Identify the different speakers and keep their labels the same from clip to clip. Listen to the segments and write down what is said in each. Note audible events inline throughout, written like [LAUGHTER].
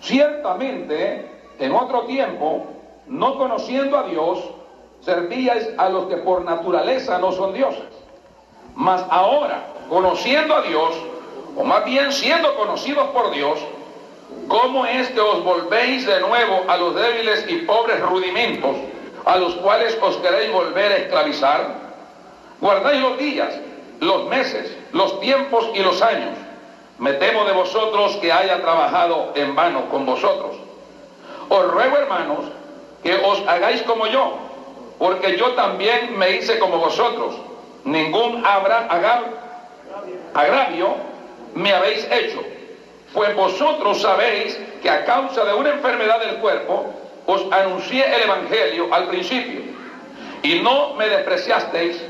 Speaker 1: Ciertamente, en otro tiempo, no conociendo a Dios, servíais a los que por naturaleza no son dioses. Mas ahora, conociendo a Dios, o más bien siendo conocidos por Dios, ¿cómo es que os volvéis de nuevo a los débiles y pobres rudimentos a los cuales os queréis volver a esclavizar? Guardáis los días, los meses, los tiempos y los años. Me temo de vosotros que haya trabajado en vano con vosotros. Os ruego, hermanos, que os hagáis como yo, porque yo también me hice como vosotros. Ningún habrá agravio me habéis hecho, pues vosotros sabéis que a causa de una enfermedad del cuerpo os anuncié el Evangelio al principio, y no me despreciasteis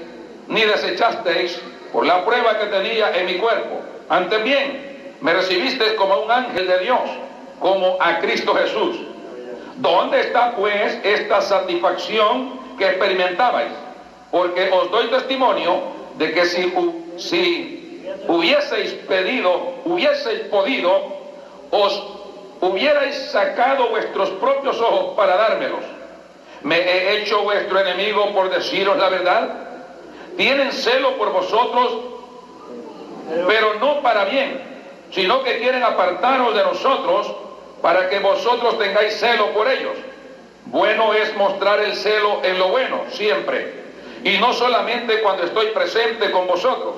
Speaker 1: ni desechasteis por la prueba que tenía en mi cuerpo. Antes bien, me recibisteis como un ángel de Dios, como a Cristo Jesús. ¿Dónde está pues esta satisfacción que experimentabais? Porque os doy testimonio de que si, si hubieseis pedido, hubieseis podido, os hubierais sacado vuestros propios ojos para dármelos. Me he hecho vuestro enemigo por deciros la verdad. Tienen celo por vosotros, pero no para bien, sino que quieren apartaros de nosotros para que vosotros tengáis celo por ellos. Bueno es mostrar el celo en lo bueno, siempre, y no solamente cuando estoy presente con vosotros.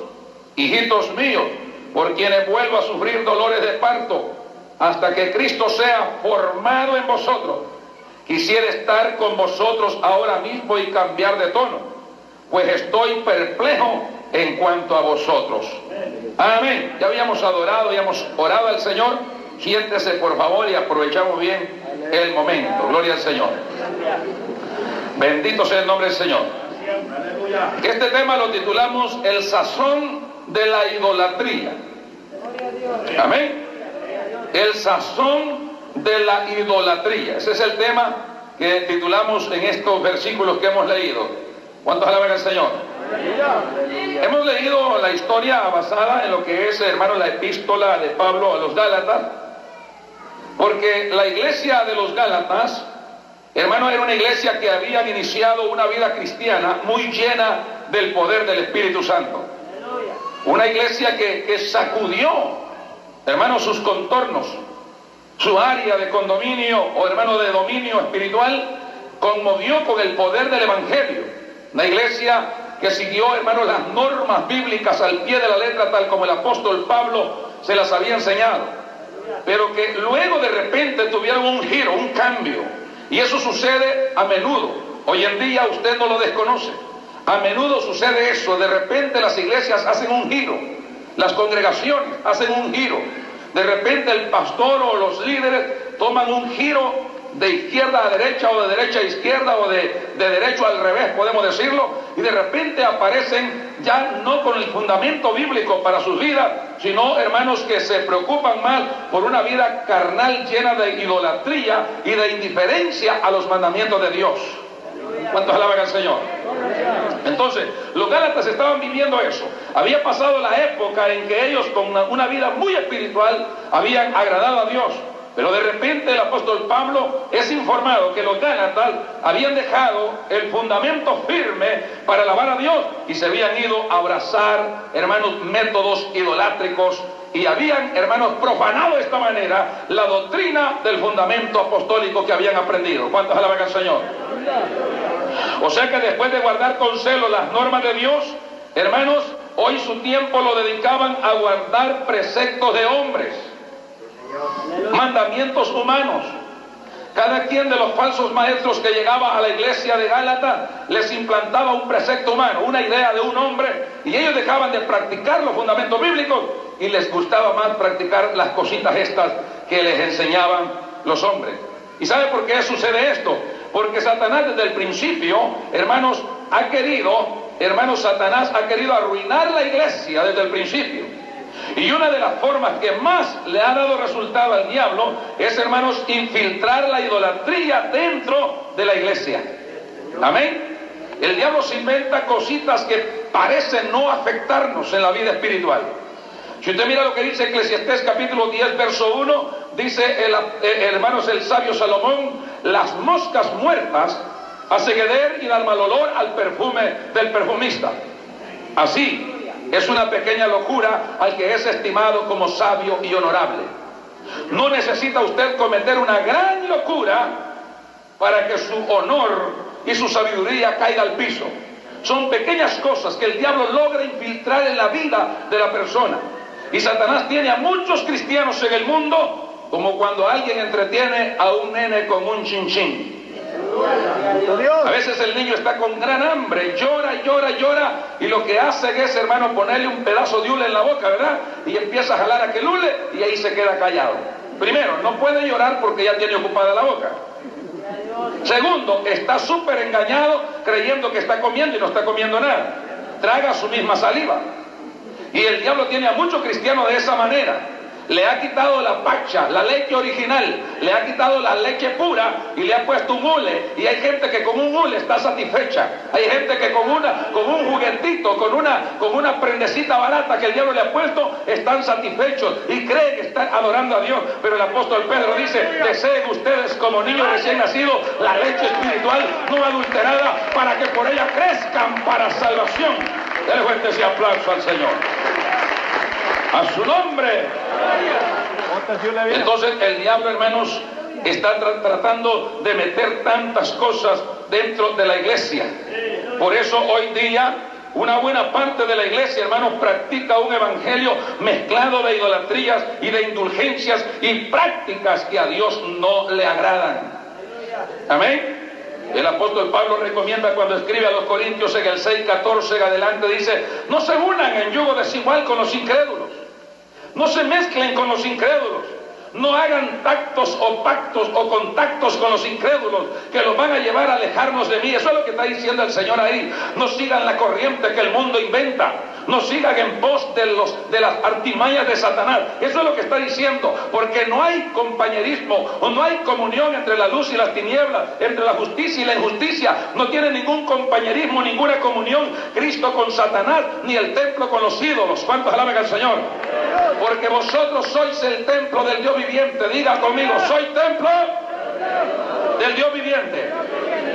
Speaker 1: Hijitos míos, por quienes vuelvo a sufrir dolores de parto, hasta que Cristo sea formado en vosotros. Quisiera estar con vosotros ahora mismo y cambiar de tono, pues estoy perplejo en cuanto a vosotros. Amén. Ya habíamos adorado, habíamos orado al Señor. Siéntese por favor y aprovechamos bien el momento. Gloria al Señor. Bendito sea el nombre del Señor. Este tema lo titulamos El sazón de la idolatría. Amén. El sazón de la idolatría. Ese es el tema que titulamos en estos versículos que hemos leído. ¿Cuántos alaban al Señor? Hemos leído la historia basada en lo que es, hermano, la epístola de Pablo a los Gálatas, porque la iglesia de los Gálatas, hermano, era una iglesia que había iniciado una vida cristiana muy llena del poder del Espíritu Santo. Una iglesia que, que sacudió, hermano, sus contornos, su área de condominio o hermano de dominio espiritual, conmovió con el poder del Evangelio. Una iglesia que siguió, hermano, las normas bíblicas al pie de la letra, tal como el apóstol Pablo se las había enseñado. Pero que luego de repente tuvieron un giro, un cambio. Y eso sucede a menudo. Hoy en día usted no lo desconoce. A menudo sucede eso. De repente las iglesias hacen un giro. Las congregaciones hacen un giro. De repente el pastor o los líderes toman un giro de izquierda a derecha o de derecha a izquierda o de, de, derecho al revés, podemos decirlo, y de repente aparecen ya no con el fundamento bíblico para sus vidas, sino hermanos que se preocupan más por una vida carnal llena de idolatría y de indiferencia a los mandamientos de Dios. ¿Cuántos alaban al Señor? Entonces, los Gálatas estaban viviendo eso. Había pasado la época en que ellos con una, una vida muy espiritual habían agradado a Dios. Pero de repente el apóstol Pablo es informado que los Gálatas habían dejado el fundamento firme para alabar a Dios y se habían ido a abrazar, hermanos, métodos idolátricos y habían, hermanos, profanado de esta manera la doctrina del fundamento apostólico que habían aprendido. ¿Cuántos alaban al Señor? O sea que después de guardar con celo las normas de Dios, hermanos, hoy su tiempo lo dedicaban a guardar preceptos de hombres mandamientos humanos. Cada quien de los falsos maestros que llegaba a la iglesia de Gálata les implantaba un precepto humano, una idea de un hombre, y ellos dejaban de practicar los fundamentos bíblicos y les gustaba más practicar las cositas estas que les enseñaban los hombres. ¿Y sabe por qué sucede esto? Porque Satanás desde el principio, hermanos, ha querido, hermanos, Satanás ha querido arruinar la iglesia desde el principio. Y una de las formas que más le ha dado resultado al diablo es, hermanos, infiltrar la idolatría dentro de la iglesia. Amén. El diablo se inventa cositas que parecen no afectarnos en la vida espiritual. Si usted mira lo que dice Eclesiastés capítulo 10, verso 1, dice eh, hermanos el sabio Salomón, las moscas muertas hacen y dan mal olor al perfume del perfumista. Así, es una pequeña locura al que es estimado como sabio y honorable. No necesita usted cometer una gran locura para que su honor y su sabiduría caiga al piso. Son pequeñas cosas que el diablo logra infiltrar en la vida de la persona. Y Satanás tiene a muchos cristianos en el mundo como cuando alguien entretiene a un nene con un chinchín. A veces el niño está con gran hambre, llora, llora, llora, y lo que hace es, hermano, ponerle un pedazo de hule en la boca, ¿verdad? Y empieza a jalar aquel hule y ahí se queda callado. Primero, no puede llorar porque ya tiene ocupada la boca. Segundo, está súper engañado creyendo que está comiendo y no está comiendo nada. Traga su misma saliva. Y el diablo tiene a muchos cristianos de esa manera le ha quitado la pacha, la leche original, le ha quitado la leche pura y le ha puesto un hule. Y hay gente que con un hule está satisfecha. Hay gente que con una, con un juguetito, con una, con una prendecita barata que el diablo le ha puesto, están satisfechos y creen que están adorando a Dios. Pero el apóstol Pedro dice, deseen ustedes como niños recién nacidos la leche espiritual no adulterada para que por ella crezcan para salvación. Dele fuerte ese aplauso al Señor. A su nombre. Entonces el diablo, hermanos, está tratando de meter tantas cosas dentro de la iglesia. Por eso hoy día una buena parte de la iglesia, hermanos, practica un evangelio mezclado de idolatrías y de indulgencias y prácticas que a Dios no le agradan. Amén. El apóstol Pablo recomienda cuando escribe a los Corintios en el 6:14 en adelante, dice, no se unan en yugo desigual con los incrédulos. No se mezclen con los incrédulos. No hagan tactos o pactos o contactos con los incrédulos que los van a llevar a alejarnos de mí. Eso es lo que está diciendo el Señor ahí. No sigan la corriente que el mundo inventa. No sigan en pos de, los, de las artimañas de Satanás. Eso es lo que está diciendo. Porque no hay compañerismo o no hay comunión entre la luz y las tinieblas, entre la justicia y la injusticia. No tiene ningún compañerismo, ninguna comunión Cristo con Satanás, ni el templo con los ídolos. ¿Cuántos alaban al Señor? Porque vosotros sois el templo del Dios viviente. Diga conmigo, soy templo del Dios viviente.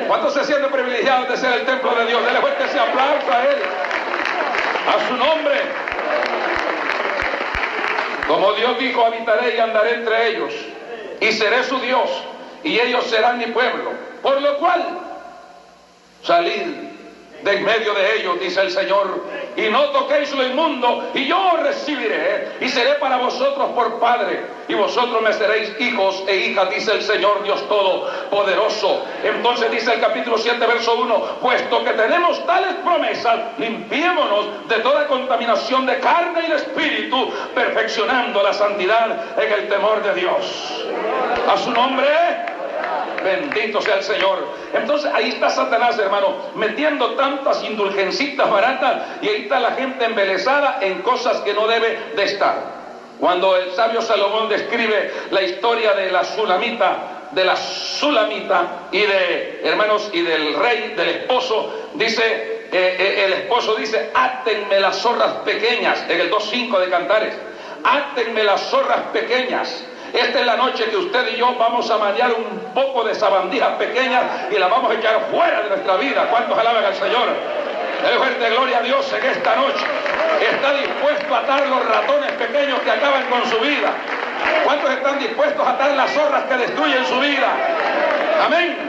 Speaker 1: ¿Cuántos se sienten privilegiados de ser el templo de Dios? Dele fuerte ese aplauso a Él. A su nombre. Como Dios dijo, habitaré y andaré entre ellos. Y seré su Dios. Y ellos serán mi pueblo. Por lo cual, salid de en medio de ellos, dice el Señor, y no toquéis lo inmundo, y yo os recibiré, y seré para vosotros por Padre, y vosotros me seréis hijos e hijas, dice el Señor Dios Todopoderoso. Entonces dice el capítulo 7, verso 1, puesto que tenemos tales promesas, limpiémonos de toda contaminación de carne y de espíritu, perfeccionando la santidad en el temor de Dios. A su nombre. Bendito sea el Señor. Entonces ahí está Satanás, hermano, metiendo tantas indulgencitas baratas y ahí está la gente embelesada en cosas que no debe de estar. Cuando el sabio Salomón describe la historia de la Sulamita, de la Sulamita y de, hermanos, y del rey, del esposo, dice, eh, eh, el esposo dice, átenme las zorras pequeñas, en el 2.5 de Cantares, átenme las zorras pequeñas esta es la noche que usted y yo vamos a manear un poco de sabandijas pequeñas y la vamos a echar fuera de nuestra vida. ¿Cuántos alaban al Señor? Debe fuerte gloria a Dios en esta noche. Está dispuesto a atar los ratones pequeños que acaban con su vida. ¿Cuántos están dispuestos a atar las zorras que destruyen su vida? Amén.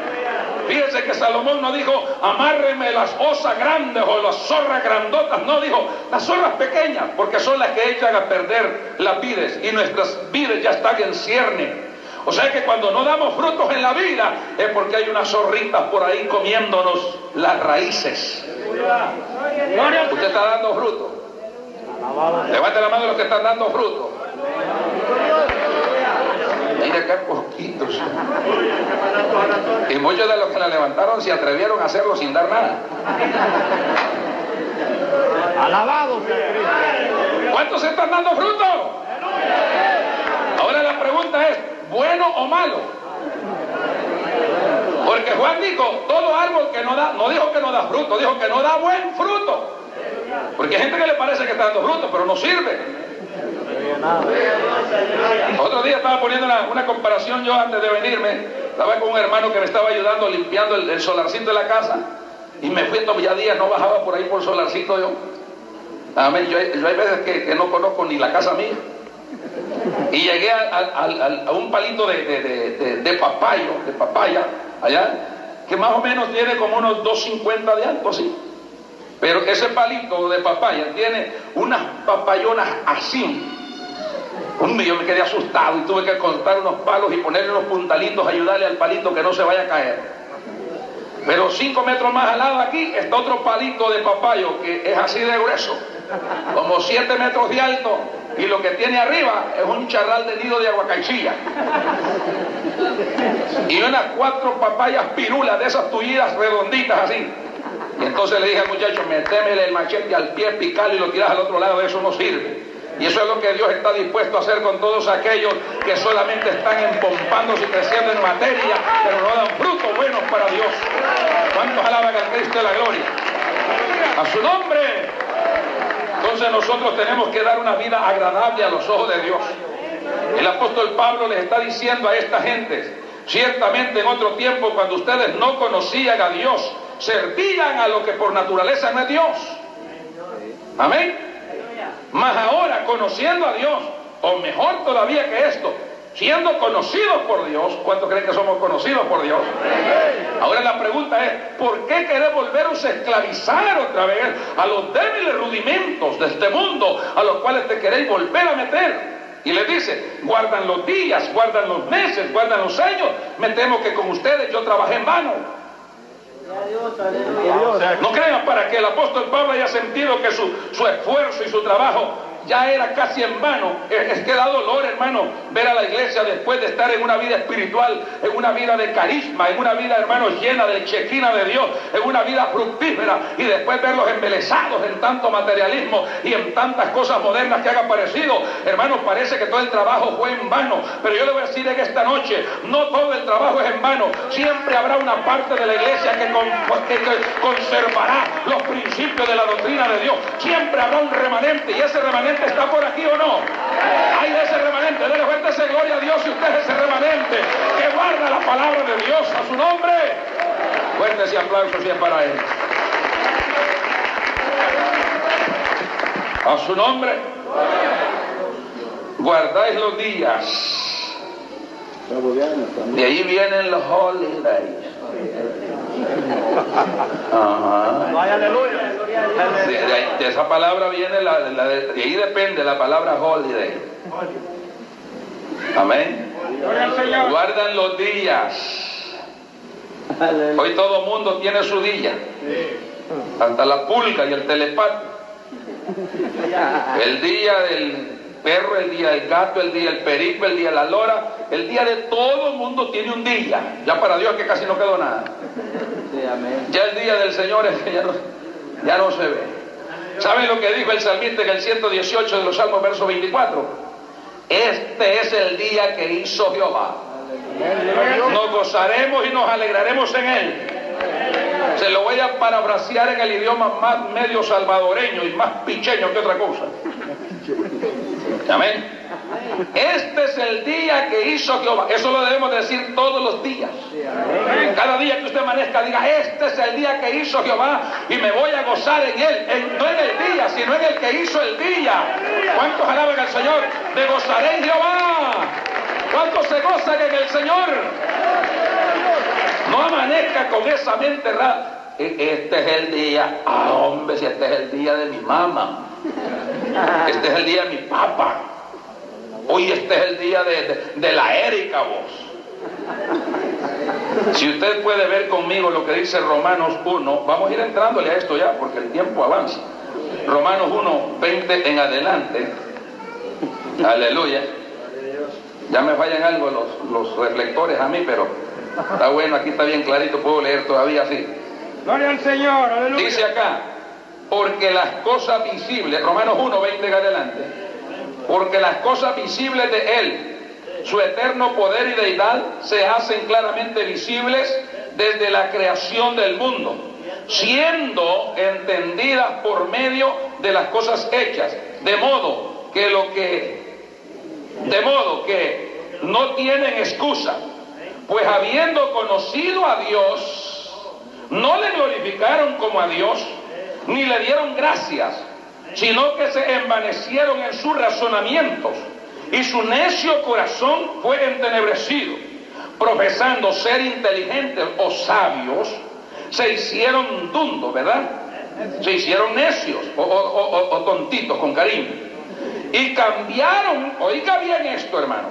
Speaker 1: Fíjense que Salomón no dijo, amárreme las osas grandes o las zorras grandotas, no dijo, las zorras pequeñas, porque son las que echan a perder las vides y nuestras vides ya están en cierne. O sea que cuando no damos frutos en la vida es porque hay unas zorritas por ahí comiéndonos las raíces. Usted está dando fruto. Levante la mano los que están dando fruto. Mira qué poquitos. Y muchos de los que la levantaron se atrevieron a hacerlo sin dar nada.
Speaker 2: Alabado
Speaker 1: ¿Cuántos están dando fruto? Ahora la pregunta es, ¿bueno o malo? Porque Juan dijo, todo árbol que no da, no dijo que no da fruto, dijo que no da buen fruto. Porque hay gente que le parece que está dando fruto, pero no sirve. Otro día estaba poniendo una, comparación yo antes de venirme. Estaba con un hermano que me estaba ayudando limpiando el, solarcito de la casa. Y me fui ya días, no bajaba por ahí por el solarcito yo. Amén. Yo, hay veces que, no conozco ni la casa mía. Y llegué a, un palito de, de, papayo, de papaya, allá, que más o menos tiene como unos 250 de alto, así. Pero ese palito de papaya tiene unas papayonas así. Un yo me quedé asustado y tuve que cortar unos palos y ponerle unos puntalitos, ayudarle al palito que no se vaya a caer. Pero cinco metros más al lado aquí está otro palito de papayo que es así de grueso, como siete metros de alto, y lo que tiene arriba es un charral de nido de aguacachilla. Y unas cuatro papayas pirulas de esas tullidas redonditas así. Y entonces le dije al muchacho, metémele el machete al pie, picalo y lo tiras al otro lado, eso no sirve. Y eso es lo que Dios está dispuesto a hacer con todos aquellos que solamente están empompándose y creciendo en materia, pero no dan frutos buenos para Dios. ¿Cuántos alaban al Cristo de la gloria? A su nombre. Entonces nosotros tenemos que dar una vida agradable a los ojos de Dios. El apóstol Pablo les está diciendo a esta gente, ciertamente en otro tiempo cuando ustedes no conocían a Dios, servían a lo que por naturaleza no es Dios. Amén. Mas ahora, conociendo a Dios, o mejor todavía que esto, siendo conocidos por Dios, ¿cuántos creen que somos conocidos por Dios? Ahora la pregunta es, ¿por qué querer volveros a esclavizar otra vez a los débiles rudimentos de este mundo a los cuales te queréis volver a meter? Y le dice, guardan los días, guardan los meses, guardan los años. Me temo que con ustedes yo trabajé en vano. No crean para que el apóstol Pablo haya sentido que su, su esfuerzo y su trabajo ya era casi en vano. Es, que da dolor, hermano, ver a la iglesia después de estar en una vida espiritual, en una vida de carisma, en una vida, hermano, llena de chequina de Dios, en una vida fructífera, y después verlos embelesados en tanto materialismo y en tantas cosas modernas que han aparecido. Hermano, parece que todo el trabajo fue en vano. Pero yo le voy a decir en esta noche, no todo el trabajo es en vano. Siempre habrá una parte de la iglesia que, que conservará los principios de la doctrina de Dios. Siempre habrá un remanente y ese remanente está por aquí o no. Hay de ese remanente, déle fuerte ese gloria a Dios y usted es ese remanente que guarda la palabra de Dios a su nombre. Fuerte ese aplauso si para él. A su nombre. Guardáis los días. De ahí vienen los holidays. De, esa palabra viene, la, de, ahí depende la palabra holiday. Amén. Guardan los días. Hoy todo mundo tiene su día. Hasta la pulga y el telepático. [LAUGHS] El día del perro, el día del gato, el día del perico, el día de la lora, el día de todo el mundo tiene un día. Ya para Dios que casi no quedó nada. Ya el día del Señor es que ya no, ya no se ve. ¿Saben lo que dijo el salmista en el 118 de los Salmos, verso 24? Este es el día que hizo Jehová. Nos gozaremos y nos alegraremos en él. Se lo voy a parafrasear en el idioma más medio salvadoreño y más picheño que otra cosa. Amén. Este es el día que hizo Jehová. Eso lo debemos decir todos los días. Cada día que usted amanezca, diga, este es el día que hizo Jehová y me voy a gozar en él. no en el día, sino en el que hizo el día. ¿Cuántos alaban al Señor? Me gozaré en Jehová. ¿Cuántos se gozan en el Señor? No amanezca con esa mente rara. E, este es el día, ah hombre, si este es el día de mi mamá, este es el día de mi papá, hoy este es el día de, la Erika vos. Si usted puede ver conmigo lo que dice Romanos 1, vamos a ir entrándole a esto ya, porque el tiempo avanza. Romanos 1, 20 en adelante. Aleluya. Ya me fallan algo los, los reflectores a mí, pero está bueno, aquí está bien clarito, puedo leer todavía así.
Speaker 2: Gloria al Señor, aleluya.
Speaker 1: Dice acá, porque las cosas visibles, Romanos 1, 20 en adelante, porque las cosas visibles de Él, su eterno poder y deidad, se hacen claramente visibles desde la creación del mundo, siendo entendidas por medio de las cosas hechas, de modo que lo que De modo que no tienen excusa, pues habiendo conocido a Dios, no le glorificaron como a Dios, ni le dieron gracias, sino que se envanecieron en sus razonamientos, y su necio corazón fue entenebrecido, profesando ser inteligentes o sabios, se hicieron dundos, ¿verdad? Se hicieron necios o, o tontitos, con cariño. Y cambiaron, oiga bien esto hermano,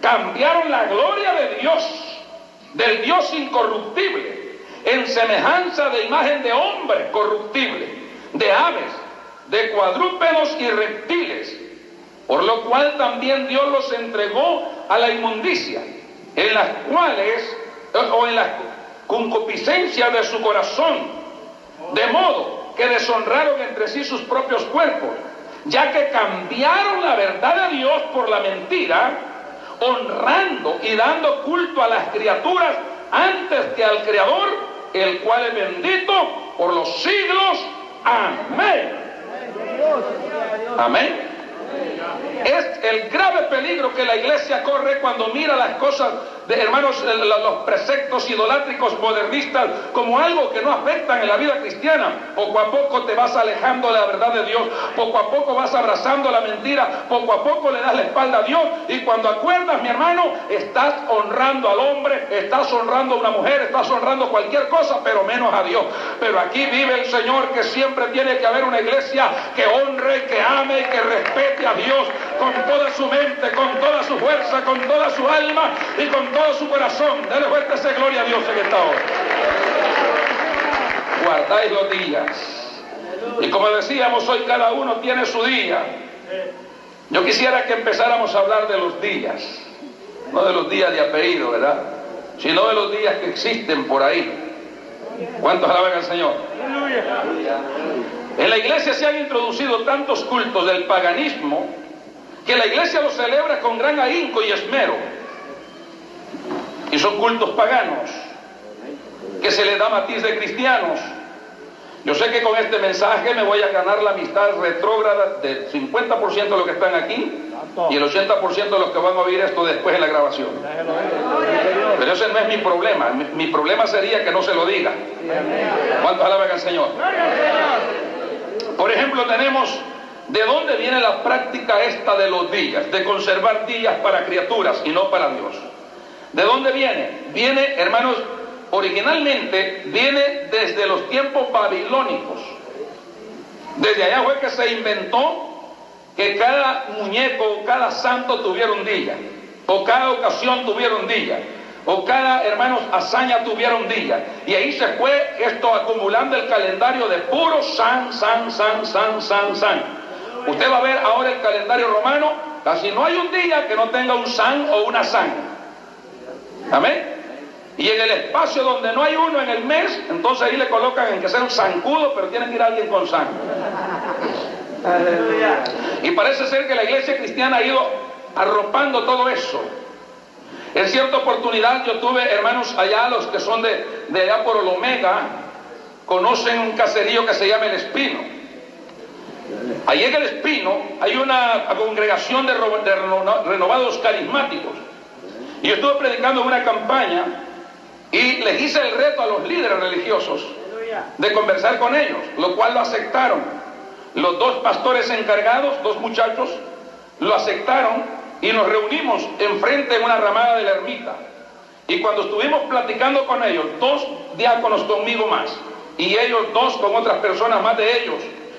Speaker 1: cambiaron la gloria de Dios, del Dios incorruptible, en semejanza de imagen de hombre corruptible, de aves, de cuadrúpedos y reptiles, por lo cual también Dios los entregó a la inmundicia, en las cuales, o en la concupiscencia de su corazón, de modo que deshonraron entre sí sus propios cuerpos, ya que cambiaron la verdad de Dios por la mentira, honrando y dando culto a las criaturas antes que al Creador, el cual es bendito por los siglos. Amén. Amén. Es el grave peligro que la iglesia corre cuando mira las cosas de hermanos, eh, los preceptos idolátricos modernistas como algo que no afectan en la vida cristiana. Poco a poco te vas alejando de la verdad de Dios, poco a poco vas abrazando la mentira, poco a poco le das la espalda a Dios y cuando acuerdas, mi hermano, estás honrando al hombre, estás honrando a una mujer, estás honrando cualquier cosa, pero menos a Dios. Pero aquí vive el Señor que siempre tiene que haber una iglesia que honre, que ame y que respete a Dios con toda su mente, con toda su fuerza, con toda su alma y con todo su corazón. Dale fuerte esa gloria a Dios en esta hora. Guardáis los días. Y como decíamos, hoy cada uno tiene su día. Yo quisiera que empezáramos a hablar de los días, no de los días de apellido, ¿verdad? Sino de los días que existen por ahí. ¿Cuántos alaban al Señor? En la iglesia se han introducido tantos cultos del paganismo que la iglesia los celebra con gran ahínco y esmero. Y son cultos paganos, que se le da matiz de cristianos. Yo sé que con este mensaje me voy a ganar la amistad retrógrada del 50% de los que están aquí y el 80% de los que van a oír esto después en la grabación. Pero ese no es mi problema. Mi, problema sería que no se lo diga. ¿Cuántos alaban al Señor? Por ejemplo, tenemos de dónde viene la práctica esta de los días, de conservar días para criaturas y no para Dios. ¿De dónde viene? Viene, hermanos, originalmente viene desde los tiempos babilónicos. Desde allá fue que se inventó que cada muñeco, cada santo tuviera un día, o cada ocasión tuviera un día, o cada, hermanos, hazaña tuviera un día. Y ahí se fue esto acumulando el calendario de puro san, san, san, san, san, san. Usted va a ver ahora el calendario romano, casi no hay un día que no tenga un san o una san. Amén. Y en el espacio donde no hay uno en el mes, entonces ahí le colocan en que sea un zancudo, pero tiene que ir alguien con sangre. Y parece ser que la iglesia cristiana ha ido arropando todo eso. En cierta oportunidad yo tuve hermanos allá, los que son de, de allá por Olomega, conocen un caserío que se llama El Espino. Allí en El Espino hay una congregación de renovados carismáticos. Y yo estuve predicando una campaña y les hice el reto a los líderes religiosos de conversar con ellos, lo cual lo aceptaron. Los dos pastores encargados, dos muchachos, lo aceptaron y nos reunimos enfrente de una ramada de la ermita. Y cuando estuvimos platicando con ellos, dos diáconos conmigo más, y ellos dos con otras personas más de ellos,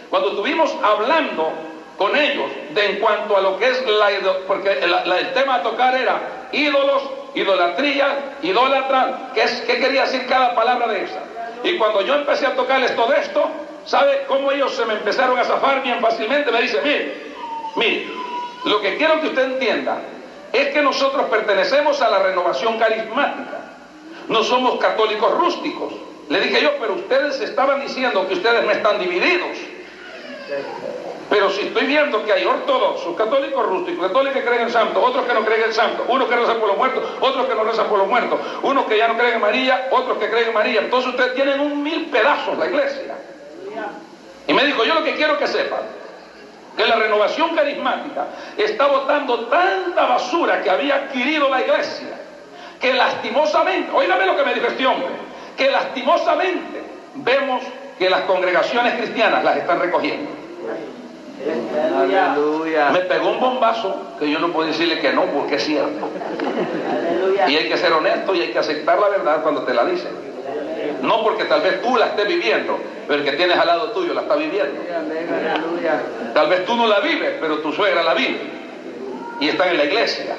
Speaker 1: cuando estuvimos hablando con ellos de en cuanto a lo que es la porque el tema a tocar era ídolos, idolatría, idólatra, ¿qué, es, ¿qué quería decir cada palabra de esa? Y cuando yo empecé a tocarles todo esto, ¿sabe cómo ellos se me empezaron a zafar bien fácilmente? Me dice, mire, mire, lo que quiero que usted entienda es que nosotros pertenecemos a la renovación carismática. No somos católicos rústicos. Le dije yo, pero ustedes estaban diciendo que ustedes no están divididos. Pero si estoy viendo que hay ortodoxos, católicos rústicos, católicos que creen en santo, otros que no creen en santo, unos que rezan por los muertos, otros que no rezan por los muertos, unos que ya no creen en María, otros que creen en María. Entonces ustedes tienen un mil pedazos la iglesia. Y me dijo, yo lo que quiero que sepan que la renovación carismática está botando tanta basura que había adquirido la iglesia, que lastimosamente, oígame lo que me dijo este hombre, que lastimosamente vemos que las congregaciones cristianas las están recogiendo. Me pegó un bombazo que yo no puedo decirle que no porque es cierto. Y hay que ser honesto y hay que aceptar la verdad cuando te la dicen. No porque tal vez tú la estés viviendo, pero el que tienes al lado tuyo la está viviendo. Tal vez tú no la vives, pero tu suegra la vive. Y está en la iglesia.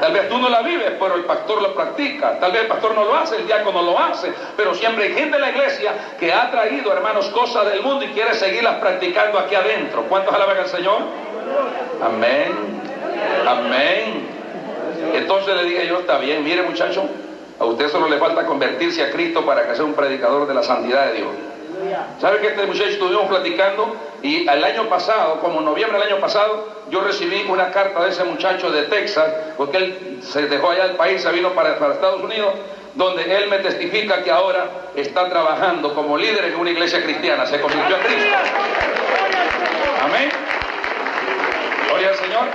Speaker 1: Tal vez tú no la vives, pero el pastor lo practica. Tal vez el pastor no lo hace, el diácono lo hace. Pero siempre hay gente en la iglesia que ha traído, hermanos, cosas del mundo y quiere seguirlas practicando aquí adentro. ¿Cuántos alaban al Señor? Amén. Amén. Entonces le dije yo, está bien, mire muchacho, a usted solo le falta convertirse a Cristo para que sea un predicador de la santidad de Dios. ¿Sabe que este muchacho estuvimos platicando? Y el año pasado, como en noviembre del año pasado, yo recibí una carta de ese muchacho de Texas, porque él se dejó allá del país, se vino para, para Estados Unidos, donde él me testifica que ahora está trabajando como líder en una iglesia cristiana, se convirtió a Cristo. Amén. Gloria al Señor.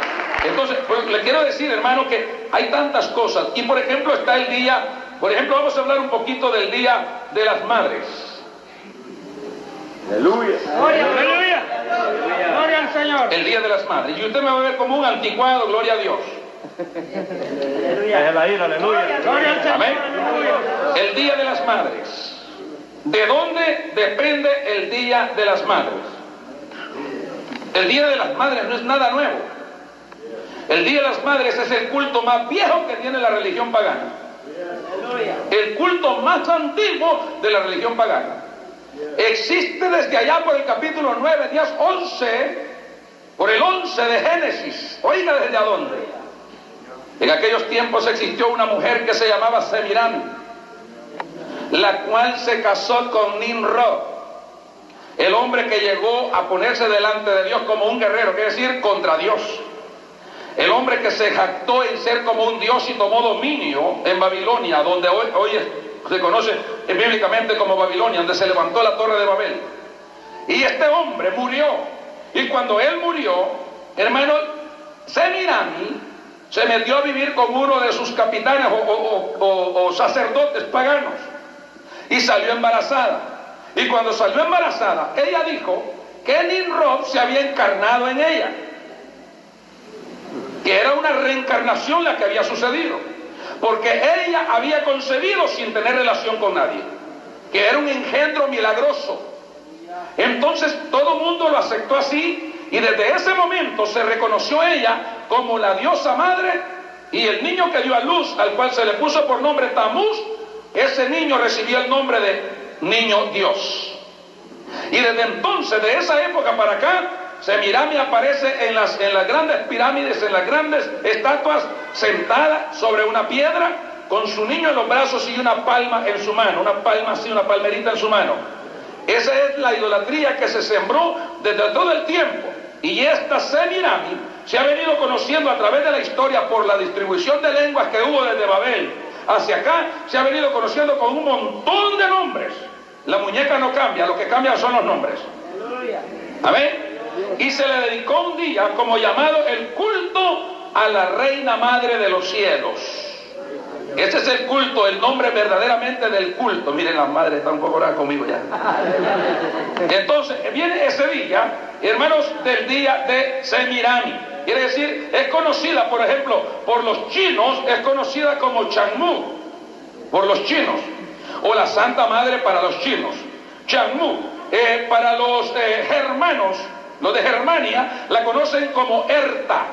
Speaker 1: Entonces, pues, le quiero decir, hermano, que hay tantas cosas. Y por ejemplo está el día, por ejemplo, vamos a hablar un poquito del día de las madres.
Speaker 2: Aleluya. Aleluya. Gloria al Señor.
Speaker 1: El día de las madres. Y usted me va a ver como un anticuado, gloria a Dios.
Speaker 2: Aleluya. Aleluya. Gloria al Señor.
Speaker 1: Amén. El día de las madres. ¿De dónde depende el día de las madres? El día de las madres no es nada nuevo. El Día de las Madres es el culto más viejo que tiene la religión pagana. El culto más antiguo de la religión pagana. Existe desde allá por el capítulo 9, días 11, por el 11 de Génesis. Oiga desde a dónde. En aquellos tiempos existió una mujer que se llamaba Semirán, la cual se casó con Nimrod, el hombre que llegó a ponerse delante de Dios como un guerrero, quiere decir contra Dios. El hombre que se jactó en ser como un dios y tomó dominio en Babilonia, donde hoy, hoy se conoce bíblicamente como Babilonia, donde se levantó la torre de Babel. Y este hombre murió. Y cuando él murió, hermano, Semirami se metió a vivir con uno de sus capitanes o, sacerdotes paganos y salió embarazada. Y cuando salió embarazada, ella dijo que Nimrod se había encarnado en ella que era una reencarnación la que había sucedido, porque ella había concebido sin tener relación con nadie, que era un engendro milagroso. Entonces todo el mundo lo aceptó así y desde ese momento se reconoció ella como la diosa madre y el niño que dio a luz, al cual se le puso por nombre Tamuz, ese niño recibió el nombre de niño Dios. Y desde entonces, de esa época para acá, Semirami aparece en las, en las grandes pirámides, en las grandes estatuas, sentada sobre una piedra, con su niño en los brazos y una palma en su mano, una palma así, una palmerita en su mano. Esa es la idolatría que se sembró desde todo el tiempo. Y esta Semirami se ha venido conociendo a través de la historia por la distribución de lenguas que hubo desde Babel hacia acá, se ha venido conociendo con un montón de nombres. La muñeca no cambia, lo que cambia son los nombres. Amén y se le dedicó un día como llamado el culto a la Reina Madre de los Cielos. Ese es el culto, el nombre verdaderamente del culto. Miren, la madre está un poco brava conmigo ya. Entonces, viene ese día, hermanos, del día de Semirami. Quiere decir, es conocida, por ejemplo, por los chinos, es conocida como Changmu, por los chinos, o la Santa Madre para los chinos. Changmu, eh, para los eh, germanos, los de Germania la conocen como Erta.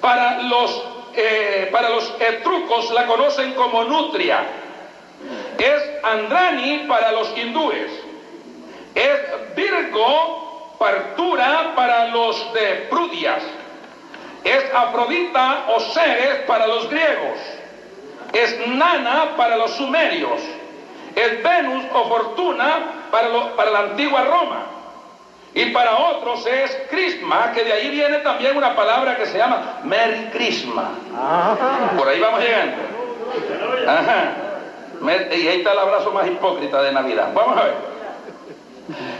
Speaker 1: Para los, eh, para los etrucos la conocen como Nutria. Es Andrani para los hindúes. Es Virgo, Partura para los de Prudias. Es Afrodita o Ceres para los griegos. Es Nana para los sumerios. Es Venus o Fortuna para, para la antigua Roma. Y para otros es Crisma, que de ahí viene también una palabra que se llama Merry Christmas. Por ahí vamos llegando. Ajá. Y ahí está el abrazo más hipócrita de Navidad. Vamos a ver.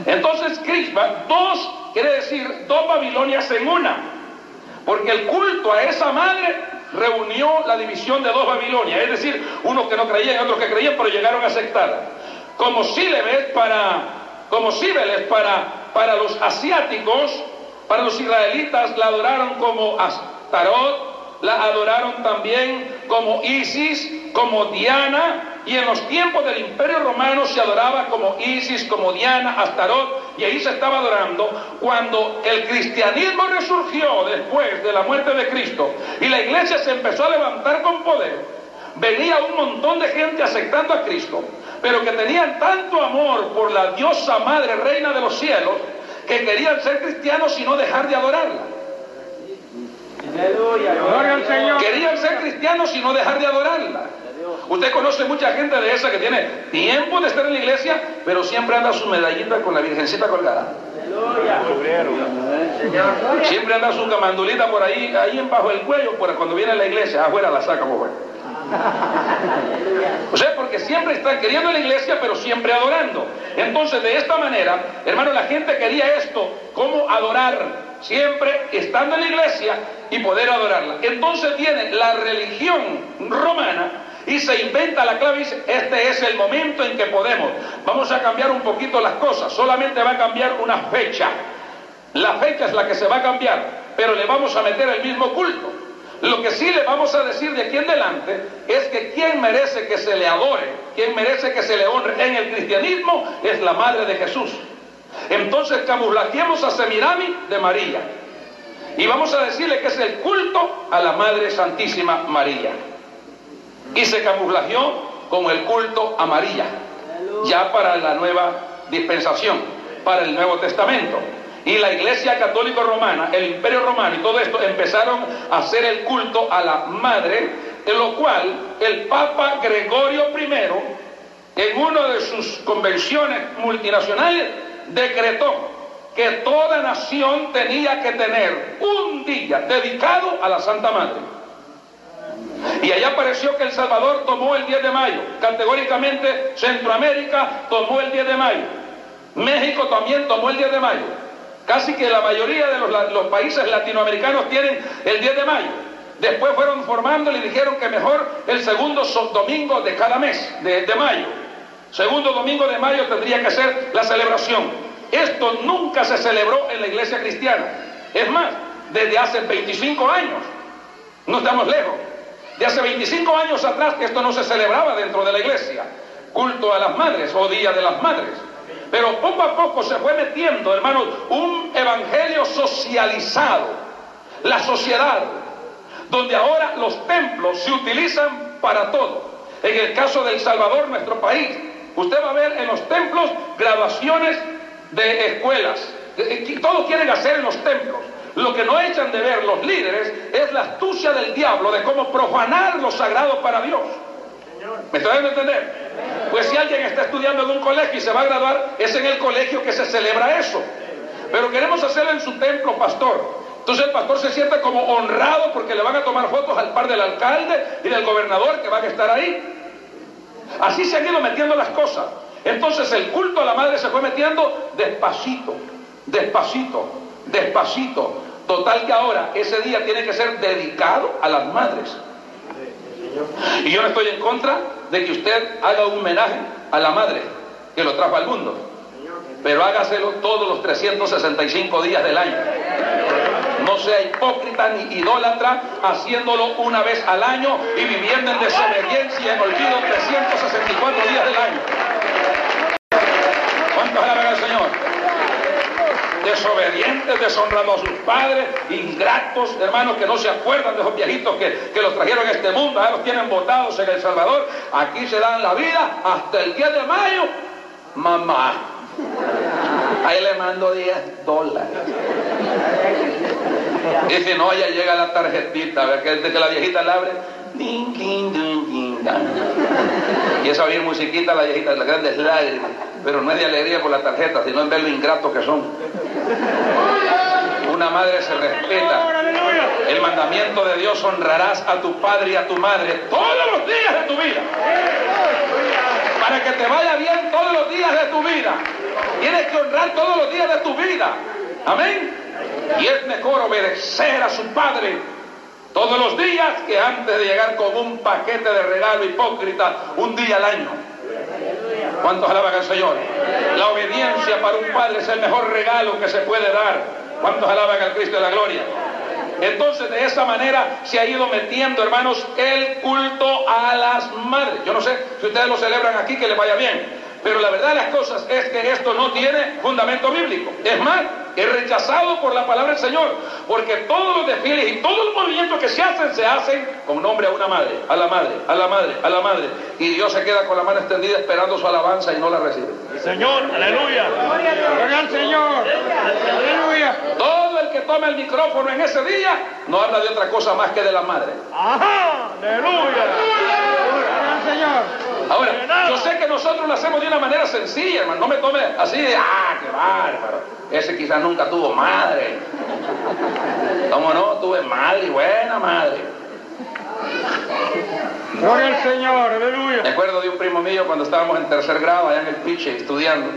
Speaker 1: Entonces, Crispa, dos quiere decir dos Babilonias en una. Porque el culto a esa madre reunió la división de dos Babilonias, es decir, unos que no creían y otros que creían, pero llegaron a aceptarla. Como Sílebes para, como Síbeles para, para los asiáticos, para los israelitas la adoraron como Astarot, la adoraron también como Isis, como Diana, y en los tiempos del Imperio Romano se adoraba como Isis, como Diana, Astarot, y ahí se estaba adorando. Cuando el cristianismo resurgió después de la muerte de Cristo y la iglesia se empezó a levantar con poder, venía un montón de gente aceptando a Cristo, pero que tenían tanto amor por la diosa madre, reina de los cielos, que querían ser cristianos y no dejar de adorarla. Querían ser cristianos y no dejar de adorarla. Usted conoce mucha gente de esa que tiene tiempo de estar en la iglesia, pero siempre anda su medallita con la virgencita colgada. Siempre anda su camandulita por ahí, ahí bajo el cuello, por cuando viene a la iglesia, afuera la saca, como O sea, porque siempre están queriendo en la iglesia, pero siempre adorando. Entonces, de esta manera, hermano, la gente quería esto, cómo adorar, siempre estando en la iglesia y poder adorarla. Entonces viene la religión romana y se inventa la clave y dice, este es el momento en que podemos. Vamos a cambiar un poquito las cosas, solamente va a cambiar una fecha. La fecha es la que se va a cambiar, pero le vamos a meter el mismo culto. Lo que sí le vamos a decir de aquí en adelante es que quien merece que se le adore, quien merece que se le honre en el cristianismo es la Madre de Jesús. Entonces camuflajeemos a Semirami de María y vamos a decirle que es el culto a la Madre Santísima María y se camuflajeó con el culto a María, ya para la nueva dispensación, para el Nuevo Testamento. Y la Iglesia Católica Romana, el Imperio Romano y todo esto empezaron a hacer el culto a la Madre, en lo cual el Papa Gregorio I, en una de sus convenciones multinacionales, decretó que toda nación tenía que tener un día dedicado a la Santa Madre. Y allá apareció que El Salvador tomó el 10 de mayo. Categóricamente Centroamérica tomó el 10 de mayo. México también tomó el 10 de mayo. Casi que la mayoría de los, países latinoamericanos tienen el 10 de mayo. Después fueron formando y dijeron que mejor el segundo domingo de cada mes de, de mayo. Segundo domingo de mayo tendría que ser la celebración. Esto nunca se celebró en la iglesia cristiana. Es más, desde hace 25 años. No estamos lejos de hace 25 años atrás que esto no se celebraba dentro de la iglesia, culto a las madres o Día de las Madres. Pero poco a poco se fue metiendo, hermanos, un evangelio socializado, la sociedad, donde ahora los templos se utilizan para todo. En el caso de El Salvador, nuestro país, usted va a ver en los templos graduaciones de escuelas. Todos quieren hacer en los templos. Lo que no echan de ver los líderes es la astucia del diablo de cómo profanar lo sagrado para Dios. ¿Me estoy dando a entender? Pues si alguien está estudiando en un colegio y se va a graduar, es en el colegio que se celebra eso. Pero queremos hacerlo en su templo, pastor. Entonces el pastor se siente como honrado porque le van a tomar fotos al par del alcalde y del gobernador que van a estar ahí. Así se han ido metiendo las cosas. Entonces el culto a la madre se fue metiendo despacito, despacito, despacito. Total que ahora ese día tiene que ser dedicado a las madres. Y yo no estoy en contra de que usted haga un homenaje a la madre que lo trajo al mundo. Pero hágaselo todos los 365 días del año. No sea hipócrita ni idólatra haciéndolo una vez al año y viviendo en desobediencia y en olvido 364 días del año. ¿Cuántos alaban al Señor? Desobedientes, deshonrando a sus padres, ingratos, hermanos que no se acuerdan de esos viejitos que, que los trajeron a este mundo, ya los tienen votados en El Salvador, aquí se dan la vida hasta el 10 de mayo, mamá. Ahí le mando 10 dólares. Y si no, ya llega la tarjetita, a ver que, que la viejita la abre. [LAUGHS] Y esa oír musiquita, la viejita, las grandes lágrimas. Pero no es de alegría por la tarjeta, sino en ver lo ingratos que son. Una madre se respeta. El mandamiento de Dios honrarás a tu padre y a tu madre todos los días de tu vida. Para que te vaya bien todos los días de tu vida. Tienes que honrar todos los días de tu vida. Amén. Y es mejor obedecer a su padre todos los días que antes de llegar con un paquete de regalo hipócrita un día al año. ¿Cuántos alaban al Señor? La obediencia para un padre es el mejor regalo que se puede dar. ¿Cuántos alaban al Cristo de la gloria? Entonces de esa manera se ha ido metiendo, hermanos, el culto a las madres. Yo no sé si ustedes lo celebran aquí, que les vaya bien. Pero la verdad de las cosas es que esto no tiene fundamento bíblico. Es más, es rechazado por la palabra del Señor. Porque todos los desfiles y todos los movimientos que se hacen, se hacen con nombre a una madre, a la madre, a la madre, a la madre. Y Dios se queda con la mano extendida esperando su alabanza y no la recibe.
Speaker 2: Señor, aleluya. Gloria al Señor. Aleluya.
Speaker 1: Todo el que toma el micrófono en ese día no habla de otra cosa más que de la madre.
Speaker 2: Ajá. Aleluya. Gloria al Señor.
Speaker 1: Ahora, yo sé que nosotros lo hacemos de una manera sencilla, hermano. No me tome así de, ah, qué bárbaro. Ese quizás nunca tuvo madre. ¿Cómo no? Tuve madre, buena madre.
Speaker 2: Gloria al Señor, aleluya.
Speaker 1: Me acuerdo de un primo mío cuando estábamos en tercer grado allá en el Piche estudiando,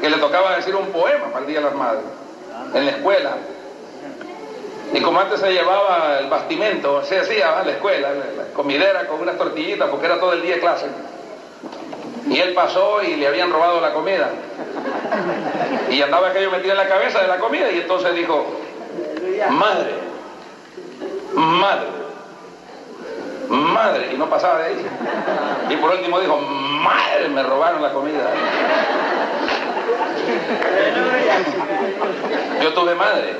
Speaker 1: que le tocaba decir un poema para el Día de las Madres, en la escuela. Y como antes se llevaba el bastimento, se hacía a la escuela, la comidera con unas tortillitas, porque era todo el día clase. Y él pasó y le habían robado la comida. Y andaba aquello metido en la cabeza de la comida y entonces dijo, madre, madre, madre. Y no pasaba de ahí. Y por último dijo, madre, me robaron la comida. Yo tuve madre.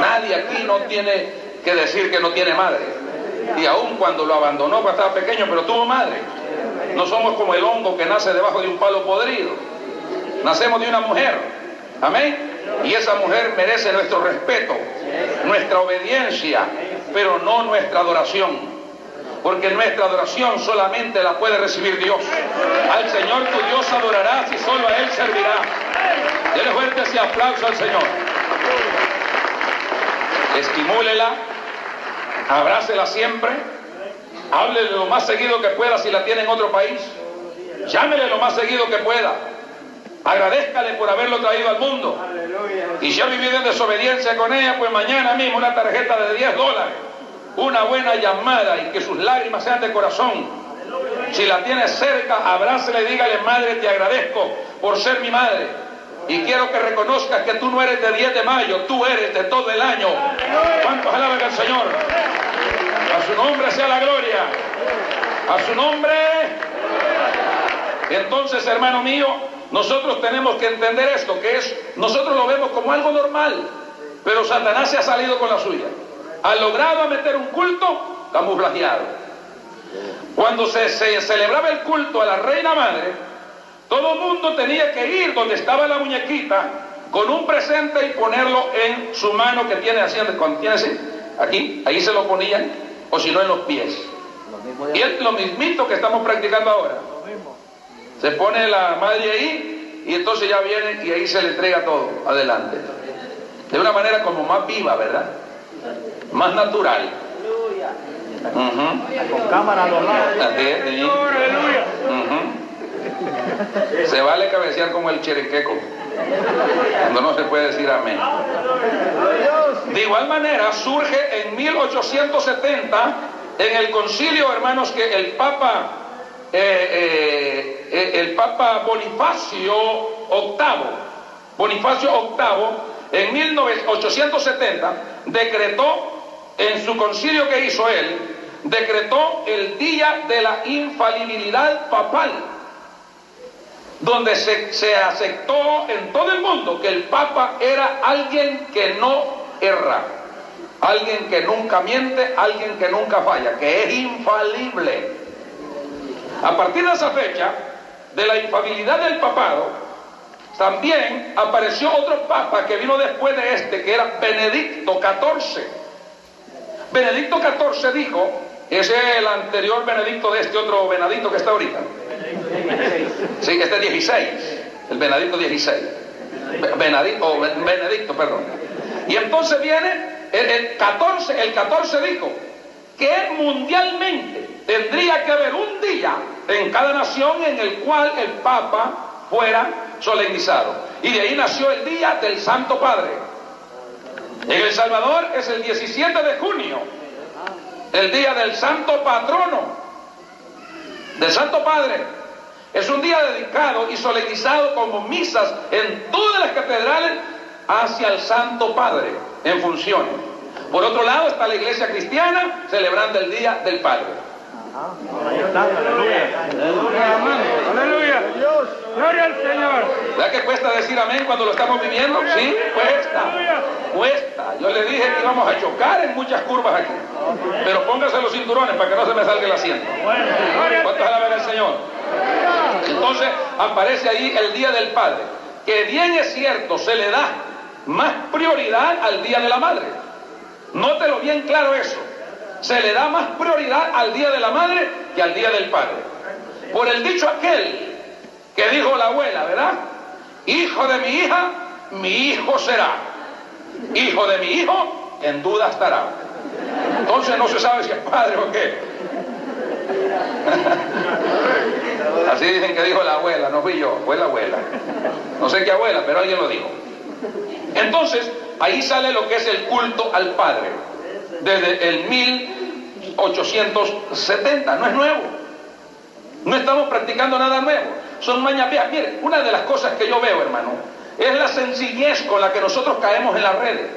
Speaker 1: Nadie aquí no tiene que decir que no tiene madre. Y aun cuando lo abandonó cuando estaba pequeño, pero tuvo madre. No somos como el hongo que nace debajo de un palo podrido. Nacemos de una mujer. Amén. Y esa mujer merece nuestro respeto, nuestra obediencia, pero no nuestra adoración porque nuestra adoración solamente la puede recibir Dios. Al Señor tu Dios adorarás y solo a Él servirá. Dele fuerte ese aplauso al Señor. Estimúlela, abrácela siempre, háblele lo más seguido que pueda si la tiene en otro país, llámele lo más seguido que pueda, agradezcale por haberlo traído al mundo. Y si ha vivido en desobediencia con ella, pues mañana mismo una tarjeta de 10 dólares, una buena llamada y que sus lágrimas sean de corazón. Si la tiene cerca, abrácele y dígale, madre, te agradezco por ser mi madre. Y quiero que reconozcas que tú no eres de 10 de mayo, tú eres de todo el año. ¿Cuántos alaban al Señor? A su nombre sea la gloria. A su nombre. Entonces, hermano mío, nosotros tenemos que entender esto, que es, nosotros lo vemos como algo normal, pero Satanás se ha salido con la suya. Ha logrado meter un culto camuflajeado. Cuando se, se celebraba el culto a la reina madre, todo el mundo tenía que ir donde estaba la muñequita con un presente y ponerlo en su mano que tiene así, tiene así, aquí, ahí se lo ponían, o si no en los pies. Y es lo mismito que estamos practicando ahora. Se pone la madre ahí y entonces ya viene y ahí se le entrega todo adelante. De una manera como más viva, ¿verdad? Más natural.
Speaker 2: Con cámara a los lados.
Speaker 1: Se vale cabecear como el cherequeco, cuando no se puede decir amén. De igual manera, surge en 1870 en el concilio, hermanos, que el Papa, eh, eh, el Papa Bonifacio VIII, Bonifacio VIII, en 1870 decretó en su concilio que hizo él, decretó el día de la infalibilidad papal donde se, aceptó en todo el mundo que el Papa era alguien que no erra, alguien que nunca miente, alguien que nunca falla, que es infalible. A partir de esa fecha, de la infalibilidad del papado, también apareció otro papa que vino después de este, que era Benedicto XIV. Benedicto XIV dijo, es el anterior Benedicto de este otro Benedicto que está ahorita. Sí, este es 16, el Benedicto 16. Benedicto, Benedicto, perdón. Y entonces viene el, 14, el 14 dijo que mundialmente tendría que haber un día en cada nación en el cual el Papa fuera solemnizado. Y de ahí nació el Día del Santo Padre. En El Salvador es el 17 de junio, el Día del Santo Patrono, del Santo Padre. Es un día dedicado y solemnizado como misas en todas las catedrales hacia el Santo Padre en funciones. Por otro lado está la iglesia cristiana celebrando el Día del Padre.
Speaker 2: Aleluya. Gloria al Señor.
Speaker 1: ¿Verdad que cuesta decir amén cuando lo estamos viviendo? Sí, cuesta. Cuesta. Yo le dije que íbamos a chocar en muchas curvas aquí. Pero póngase los cinturones para que no se me salga el asiento. ¿Cuántos alaban al Señor? Entonces aparece ahí el Día del Padre. Que bien es cierto, se le da más prioridad al Día de la Madre. Nótelo bien claro eso. Se le da más prioridad al Día de la Madre que al Día del Padre. Por el dicho aquel que dijo la abuela, ¿verdad? Hijo de mi hija, mi hijo será. Hijo de mi hijo, en duda estará. Entonces no se sabe si es padre o qué. [LAUGHS] Así dicen que dijo la abuela, no fui yo, fue la abuela. No sé qué abuela, pero alguien lo dijo. Entonces, ahí sale lo que es el culto al Padre, desde el 1870, no es nuevo. No estamos practicando nada nuevo, son mañas viejas. Una de las cosas que yo veo, hermano, es la sencillez con la que nosotros caemos en las redes.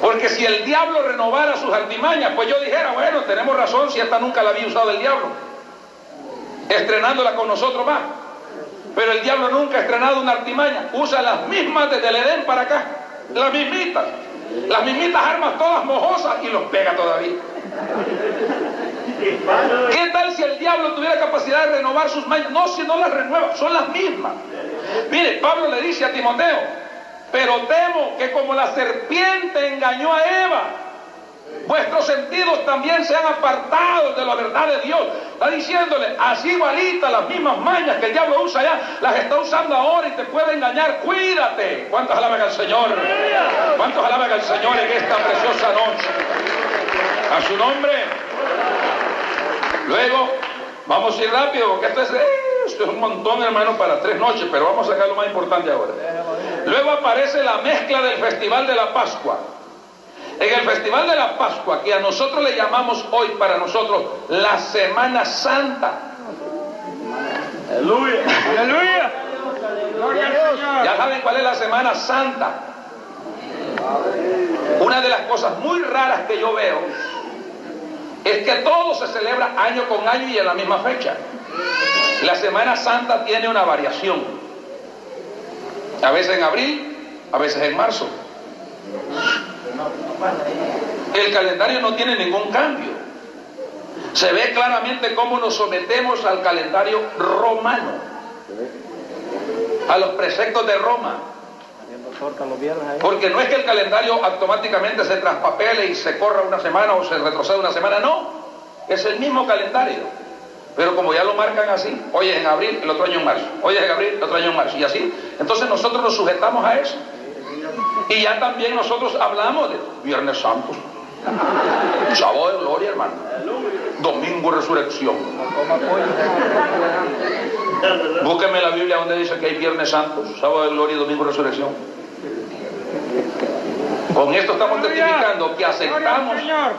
Speaker 1: Porque si el diablo renovara sus artimañas, pues yo dijera, bueno, tenemos razón si esta nunca la había usado el diablo, estrenándola con nosotros más. Pero el diablo nunca ha estrenado una artimaña, usa las mismas desde el Edén para acá, las mismitas, las mismitas armas todas mojosas y los pega todavía. ¿Qué tal si el diablo tuviera capacidad de renovar sus mañas? No, si no las renueva, son las mismas. Mire, Pablo le dice a Timoteo, pero temo que como la serpiente engañó a Eva, vuestros sentidos también se han apartado de la verdad de Dios. Está diciéndole, así igualita, las mismas mañas que el diablo usa ya, las está usando ahora y te puede engañar. Cuídate. ¿Cuántos alaban al Señor? ¿Cuántos alaban al Señor en esta preciosa noche? A su nombre. Luego, vamos a ir rápido porque esto es, eh, esto es un montón, hermano, para tres noches, pero vamos a sacar lo más importante ahora. Luego aparece la mezcla del Festival de la Pascua. En el Festival de la Pascua, que a nosotros le llamamos hoy para nosotros la Semana Santa.
Speaker 2: Aleluya. Aleluya.
Speaker 1: Ya saben cuál es la Semana Santa. Una de las cosas muy raras que yo veo es que todo se celebra año con año y en la misma fecha. La Semana Santa tiene una variación. A veces en abril, a veces en marzo. El calendario no tiene ningún cambio. Se ve claramente cómo nos sometemos al calendario romano, a los preceptos de Roma. Porque no es que el calendario automáticamente se traspapele y se corra una semana o se retroceda una semana, no. Es el mismo calendario. Pero como ya lo marcan así, hoy es en abril, el otro año en marzo, hoy es en abril, el otro año en marzo, y así. Entonces nosotros nos sujetamos a eso. Y ya también nosotros hablamos de Viernes Santo, [LAUGHS] sábado de gloria, hermano, domingo resurrección. Búsqueme la Biblia donde dice que hay Viernes Santo, sábado de gloria y domingo resurrección. Con esto estamos testificando que aceptamos,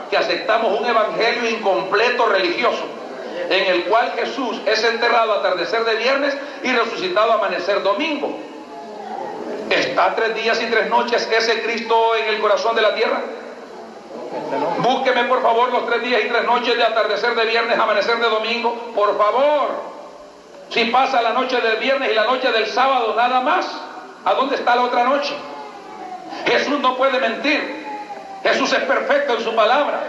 Speaker 1: que aceptamos un evangelio incompleto religioso, en el cual Jesús es enterrado a atardecer de viernes y resucitado a amanecer domingo. ¿Está tres días y tres noches ese Cristo en el corazón de la tierra? Búsqueme por favor los tres días y tres noches de atardecer de viernes, amanecer de domingo, por favor. Si pasa la noche del viernes y la noche del sábado nada más, ¿a dónde está la otra noche? Jesús no puede mentir. Jesús es perfecto en su palabra.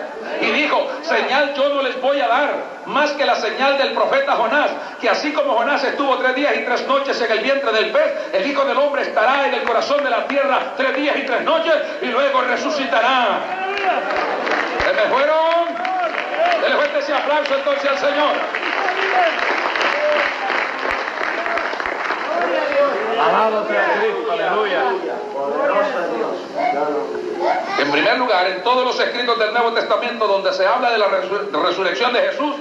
Speaker 1: Y dijo, señal yo no les voy a dar, más que la señal del profeta Jonás, que así como Jonás estuvo tres días y tres noches en el vientre del pez, el Hijo del Hombre estará en el corazón de la tierra tres días y tres noches y luego resucitará. ¿Se me fueron? Dele fuerte ese aplauso entonces al Señor.
Speaker 2: Alabado sea. Aleluya.
Speaker 1: En primer lugar, en todos los escritos del Nuevo Testamento donde se habla de la resur- resurrección de Jesús,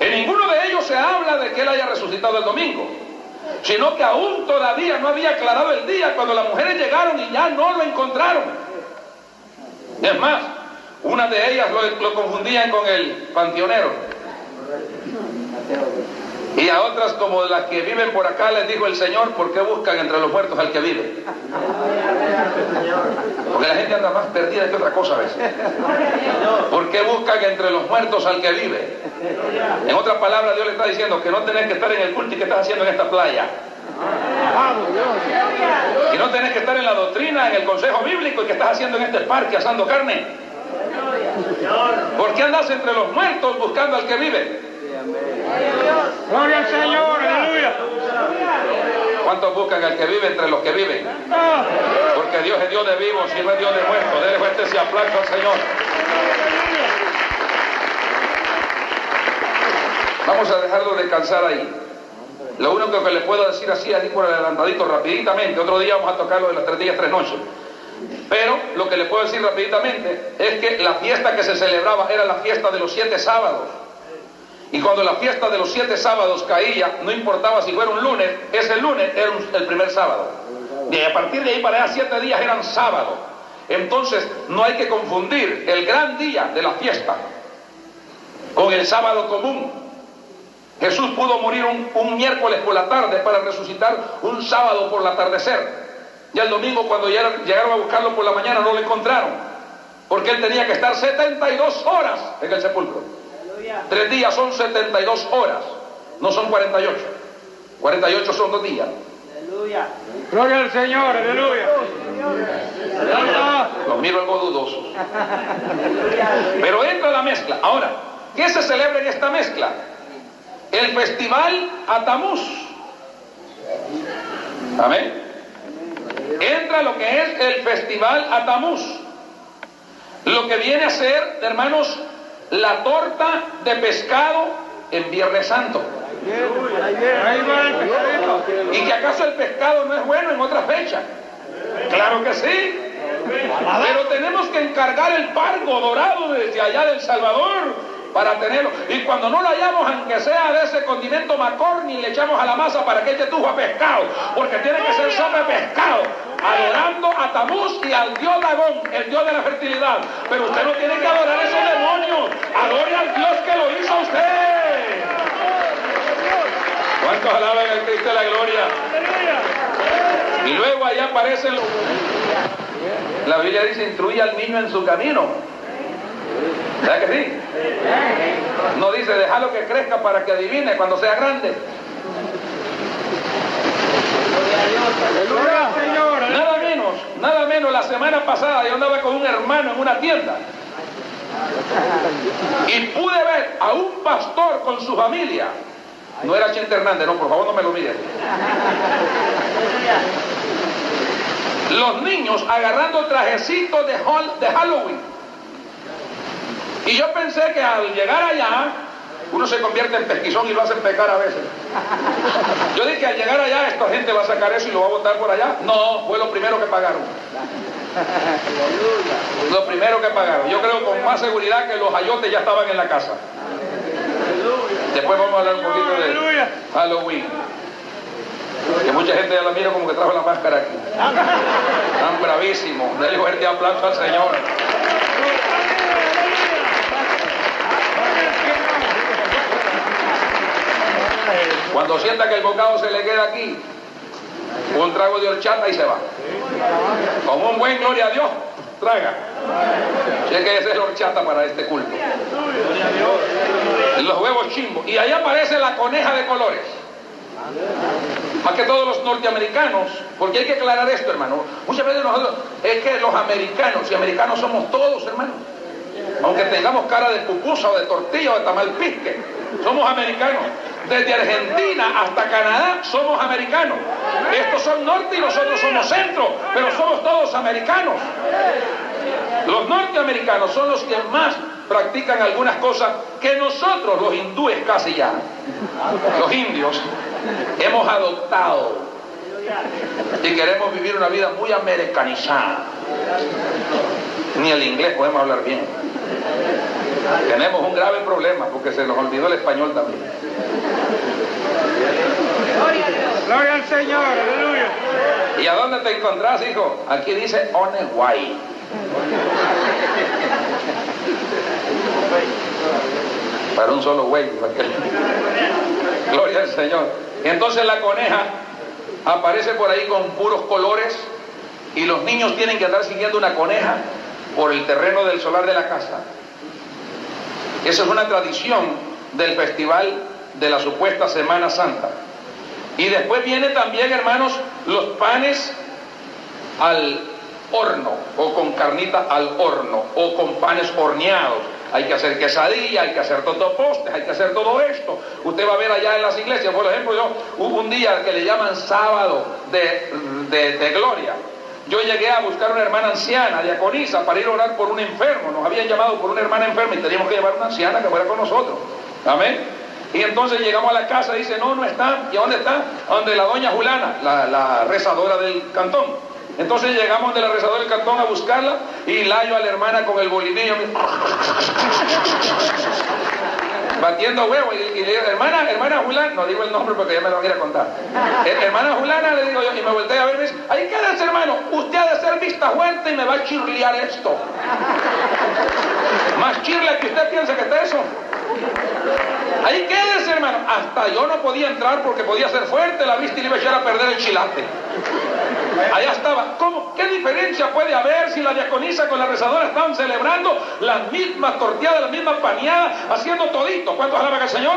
Speaker 1: En ninguno de ellos se habla de que él haya resucitado el domingo, sino que aún todavía no había aclarado el día cuando las mujeres llegaron y ya no lo encontraron. Es más, una de ellas lo, lo confundían con el panteonero. Y a otras como las que viven por acá les dijo el Señor, ¿por qué buscan entre los muertos al que vive? Porque la gente anda más perdida que otra cosa a veces. ¿Por qué buscan entre los muertos al que vive? En otras palabras, Dios le está diciendo que no tenés que estar en el culto y que estás haciendo en esta playa. Y no tenés que estar en la doctrina, en el consejo bíblico y que estás haciendo en este parque asando carne. ¿Por qué andas entre los muertos buscando al que vive?
Speaker 2: Gloria al Señor, aleluya.
Speaker 1: ¿Cuántos buscan al que vive entre los que viven?
Speaker 2: Ah,
Speaker 1: Porque Dios es Dios de vivos y no es Dios de muertos. Dele fuerte ese aplauso al Señor. Vamos a dejarlo descansar ahí. Lo único que le puedo decir así, así por adelantadito, rapiditamente, otro día vamos a tocar lo de las tres días, tres noches. Pero lo que le puedo decir rapiditamente es que la fiesta que se celebraba era la fiesta de los siete sábados. Y cuando la fiesta de los siete sábados caía, no importaba si fuera un lunes, ese lunes era el primer sábado. Y a partir de ahí para allá siete días eran sábados. Entonces no hay que confundir el gran día de la fiesta con el sábado común. Jesús pudo morir un, miércoles por la tarde para resucitar un sábado por el atardecer. Y el domingo cuando llegaron a buscarlo por la mañana no lo encontraron. Porque él tenía que estar 72 horas en el sepulcro. Tres días son 72 horas, no son 48. 48 son dos días.
Speaker 2: Gloria al Señor, aleluya. Aleluya.
Speaker 1: Los miro algo dudosos. Pero entra la mezcla. Ahora, ¿qué se celebra en esta mezcla? El festival Atamuz. Amén. Entra lo que es el festival Atamuz. Lo que viene a ser, hermanos, la torta de pescado en Viernes Santo. ¿Y que acaso el pescado no es bueno en otra fecha? Claro que sí. Pero tenemos que encargar el pargo dorado desde allá del Salvador para tenerlo. Y cuando no lo hallamos, aunque sea de ese condimento macorni, le echamos a la masa para que eche tujo a pescado. Porque tiene que ser sopa de pescado. Adorando a Tamuz y al dios Dagón, el dios de la fertilidad. Pero usted no tiene que adorar a esos demonios. Adore al Dios que lo hizo a usted. ¿Cuántos alaban al Cristo de la gloria? Y luego allá aparecen los... La Biblia dice, instruye al niño en su camino. ¿Sabes que sí? No dice, déjalo que crezca para que adivine cuando sea grande. Nada menos, nada menos, la semana pasada yo andaba con un hermano en una tienda. Y pude ver a un pastor con su familia. No era Chente Hernández, no, por favor no me lo miren. Los niños agarrando trajecitos de Halloween. Y yo pensé que al llegar allá, uno se convierte en pesquizón y lo hacen pecar a veces. Yo dije, al llegar allá, esta gente va a sacar eso y lo va a botar por allá. No, fue lo primero que pagaron. Lo primero que pagaron. Yo creo con más seguridad que los ayotes ya estaban en la casa. Después vamos a hablar un poquito de. Halloween. Que mucha gente ya la mira como que trajo la máscara aquí. Tan bravísimo. Dale fuerte aplauso al Señor. Cuando sienta que el bocado se le queda aquí, un trago de horchata y se va. Como un buen gloria a Dios, traga. Si es que esa es la horchata para este culto. Los huevos chimbos. Y ahí aparece la coneja de colores. Más que todos los norteamericanos, porque hay que aclarar esto, hermano. Muchas veces nosotros, es que los americanos, y americanos somos todos, hermano. Aunque tengamos cara de pupusa o de tortilla o de tamalpisque, somos americanos. Desde Argentina hasta Canadá somos americanos. Estos son norte y nosotros somos centro, pero somos todos americanos. Los norteamericanos son los que más practican algunas cosas que nosotros, los hindúes casi ya, los indios, hemos adoptado y queremos vivir una vida muy americanizada. Ni el inglés podemos hablar bien. Tenemos un grave problema porque se nos olvidó el español también.
Speaker 2: Gloria al Señor, aleluya.
Speaker 1: ¿Y a dónde te encontrás, hijo? Aquí dice Oneguay. Para un solo güey. Gloria al Señor. Entonces la coneja aparece por ahí con puros colores y los niños tienen que andar siguiendo una coneja por el terreno del solar de la casa. Esa es una tradición del festival de la supuesta Semana Santa. Y después viene también, hermanos, los panes al horno o con carnita al horno o con panes horneados. Hay que hacer quesadilla, hay que hacer totopostes, hay que hacer todo esto. Usted va a ver allá en las iglesias, por ejemplo, yo hubo un día que le llaman sábado de, de gloria. Yo llegué a buscar una hermana anciana, diaconisa, para ir a orar por un enfermo. Nos habían llamado por una hermana enferma y teníamos que llevar una anciana que fuera con nosotros. Amén. Y entonces llegamos a la casa y dice, no, no está. ¿Y dónde está? Donde la doña Julana, la, rezadora del cantón. Entonces llegamos de la rezadora del cantón a buscarla y layo a la hermana con el bolinillo [LAUGHS] batiendo huevo y, le digo, hermana, hermana Julana, no digo el nombre porque ya me lo van a contar. hermana Julana, le digo yo, y me volteé a ver me dice, ahí quédese hermano, usted ha de ser vista fuerte y me va a chirlear esto. [LAUGHS] Más chirle que usted piensa que está eso. Ahí quédese, hermano. Hasta yo no podía entrar porque podía ser fuerte la vista y le iba a echar a perder el chilate. Allá estaba. ¿Cómo? ¿Qué diferencia puede haber si la diaconisa con la rezadora estaban celebrando las mismas torteadas, las mismas paneadas, haciendo todito? ¿Cuántos alaban al Señor?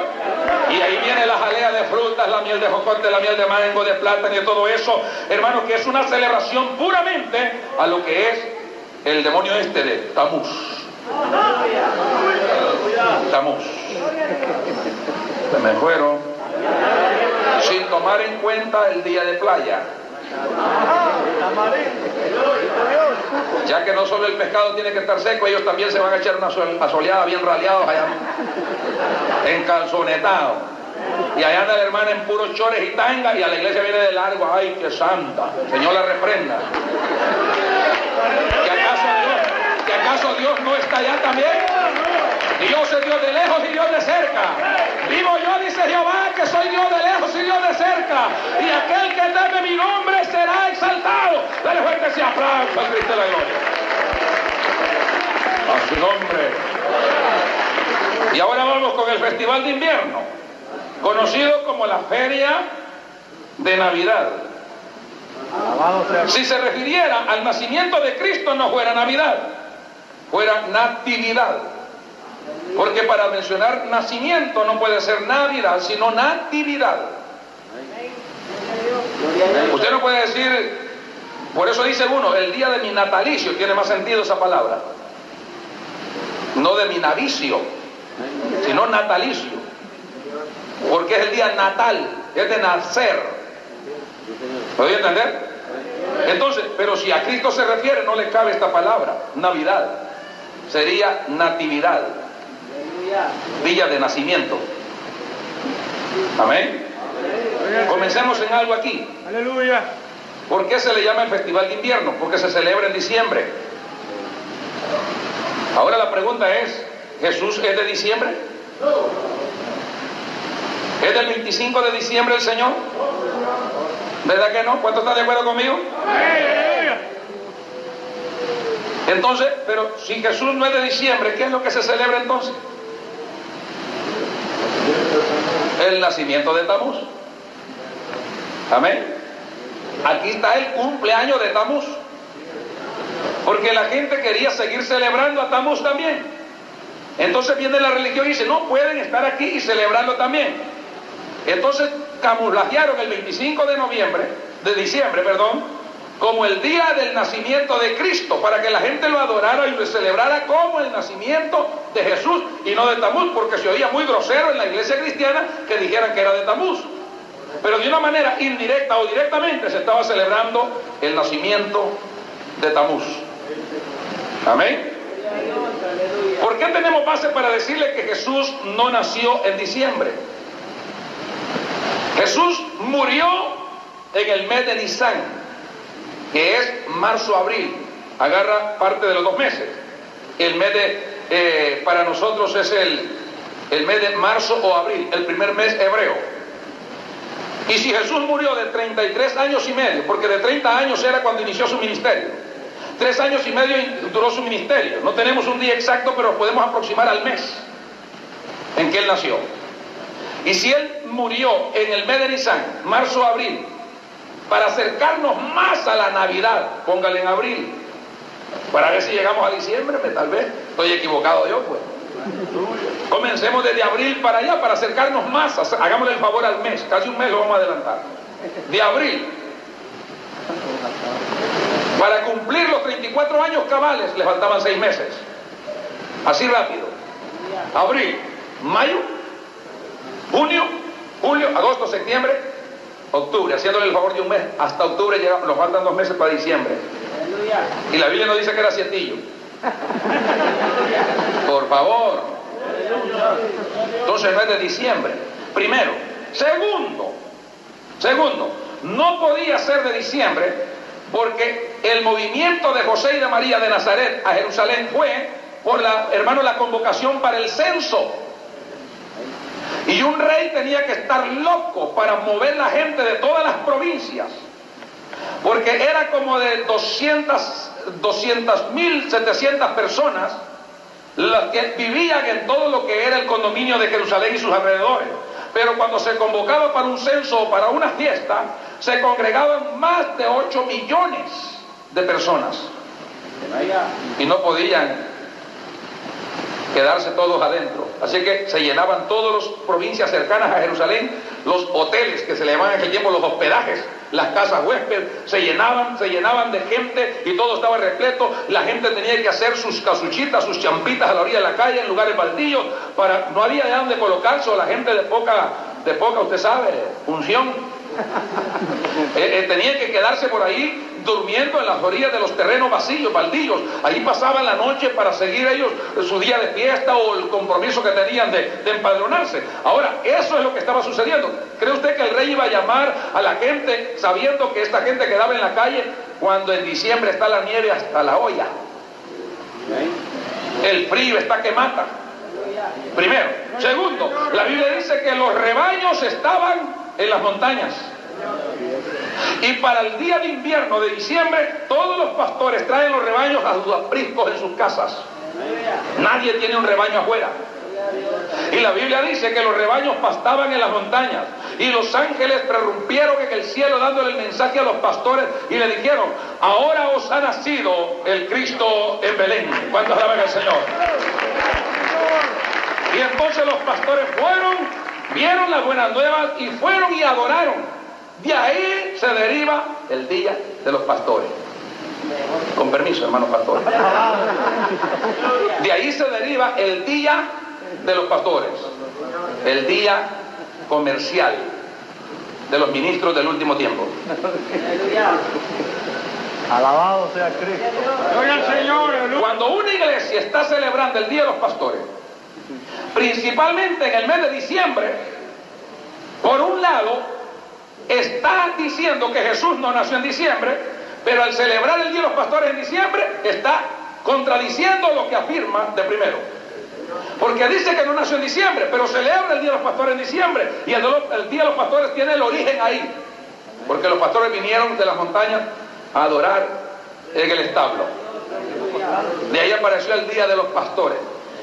Speaker 1: Y ahí viene la jalea de frutas, la miel de jocote, la miel de mango, de plátano y todo eso. Hermano, que es una celebración puramente a lo que es el demonio este de Tamuz. Tamuz. Se me fueron sin tomar en cuenta el día de playa. Ya que no solo el pescado tiene que estar seco, ellos también se van a echar una soleada bien raleados allá, encalzonetados. Y allá anda la hermana en puros chores y tanga y a la iglesia viene de largo, ay, qué santa, Señor la reprenda. ¿Que acaso Dios, que acaso Dios no está allá también? Dios es Dios de lejos y Dios de cerca. Vivo yo, dice Jehová, que soy Dios de lejos y Dios de cerca. Y aquel que teme mi nombre será exaltado. Dale fuerte ese aplauso al Cristo de la gloria. A su nombre. Y ahora vamos con el Festival de Invierno, conocido como la Feria de Navidad. Si se refiriera al nacimiento de Cristo no fuera Navidad, fuera Natividad. Porque para mencionar nacimiento no puede ser Navidad, sino natividad. Usted no puede decir, por eso dice uno, el día de mi natalicio, tiene más sentido esa palabra. No de mi navicio, sino natalicio. Porque es el día natal, es de nacer. ¿Podría entender? Entonces, pero si a Cristo se refiere, no le cabe esta palabra, Navidad. Sería natividad villa de nacimiento. Amén. Comencemos en algo aquí.
Speaker 2: Aleluya.
Speaker 1: ¿Por qué se le llama el Festival de Invierno? Porque se celebra en diciembre. Ahora la pregunta es, ¿Jesús es de diciembre? ¿Es del 25 de diciembre el Señor? ¿Verdad que no? ¿Cuántos están de acuerdo conmigo? Entonces, pero si Jesús no es de diciembre, ¿qué es lo que se celebra entonces? el nacimiento de Tamuz. Amén. Aquí está el cumpleaños de Tamuz. Porque la gente quería seguir celebrando a Tamuz también. Entonces viene la religión y dice, no pueden estar aquí y celebrarlo también. Entonces camuflajearon el 25 de noviembre, de diciembre, perdón, como el día del nacimiento de Cristo, para que la gente lo adorara y lo celebrara como el nacimiento de Jesús y no de Tamuz, porque se oía muy grosero en la iglesia cristiana que dijeran que era de Tamuz. Pero de una manera indirecta o directamente se estaba celebrando el nacimiento de Tamuz. Amén. ¿Por qué tenemos base para decirle que Jesús no nació en diciembre? Jesús murió en el mes de Nisan que es marzo-abril, agarra parte de los dos meses. El mes de eh, para nosotros es el, el mes de marzo o abril, el primer mes hebreo. Y si Jesús murió de 33 años y medio, porque de 30 años era cuando inició su ministerio, tres años y medio duró su ministerio, no tenemos un día exacto, pero podemos aproximar al mes en que él nació. Y si él murió en el mes de Nisan, marzo abril, para acercarnos más a la Navidad, póngale en abril, para ver si llegamos a diciembre, tal vez estoy equivocado yo, pues. Comencemos desde abril para allá, para acercarnos más, hagámosle el favor al mes, casi un mes lo vamos a adelantar. De abril, para cumplir los 34 años cabales, le faltaban seis meses. Así rápido. Abril, mayo, junio, julio, agosto, septiembre, octubre, haciéndole el favor de un mes. Hasta octubre llegamos, nos faltan dos meses para diciembre. Y la Biblia nos dice que era sietillo. Por favor. Entonces no es de diciembre. Primero. Segundo. Segundo. No podía ser de diciembre porque el movimiento de José y de María de Nazaret a Jerusalén fue por la, hermano, la convocación para el censo. Y un rey tenía que estar loco para mover la gente de todas las provincias. Porque era como de 200 mil, 700 personas las que vivían en todo lo que era el condominio de Jerusalén y sus alrededores. Pero cuando se convocaba para un censo o para una fiesta, se congregaban más de 8 millones de personas. Y no podían quedarse todos adentro. Así que se llenaban todas las provincias cercanas a Jerusalén, los hoteles que se le llamaban en aquel tiempo los hospedajes, las casas huésped, se llenaban, se llenaban de gente y todo estaba repleto. La gente tenía que hacer sus casuchitas, sus champitas a la orilla de la calle, en lugares baldíos, para no había de dónde colocarse, o la gente de poca, de poca, usted sabe, función. [LAUGHS] Eh, eh, tenía que quedarse por ahí durmiendo en las orillas de los terrenos vacíos, baldíos. Allí pasaban la noche para seguir ellos su día de fiesta o el compromiso que tenían de, empadronarse. Ahora, eso es lo que estaba sucediendo. ¿Cree usted que el rey iba a llamar a la gente sabiendo que esta gente quedaba en la calle cuando en diciembre está la nieve hasta la olla? El frío está que mata. Primero. Segundo, la Biblia dice que los rebaños estaban en las montañas. Y para el día de invierno de diciembre, todos los pastores traen los rebaños a sus apriscos en sus casas. Nadie tiene un rebaño afuera. Y la Biblia dice que los rebaños pastaban en las montañas. Y los ángeles prorrumpieron en el cielo dándole el mensaje a los pastores y le dijeron, ahora os ha nacido el Cristo en Belén. ¿Cuántos alaban al Señor? Y entonces los pastores fueron, vieron las buenas nuevas y fueron y adoraron. De ahí se deriva el día de los pastores. Con permiso, hermanos pastores. De ahí se deriva el día de los pastores. El día comercial de los ministros del último tiempo.
Speaker 2: Alabado sea Cristo.
Speaker 1: Cuando una iglesia está celebrando el Día de los Pastores, principalmente en el mes de diciembre, por un lado, está diciendo que Jesús no nació en diciembre, pero al celebrar el Día de los Pastores en diciembre está contradiciendo lo que afirma de primero. Porque dice que no nació en diciembre, pero celebra el Día de los Pastores en diciembre. Y el, Día de los Pastores tiene el origen ahí. Porque los pastores vinieron de las montañas a adorar en el establo. De ahí apareció el Día de los Pastores.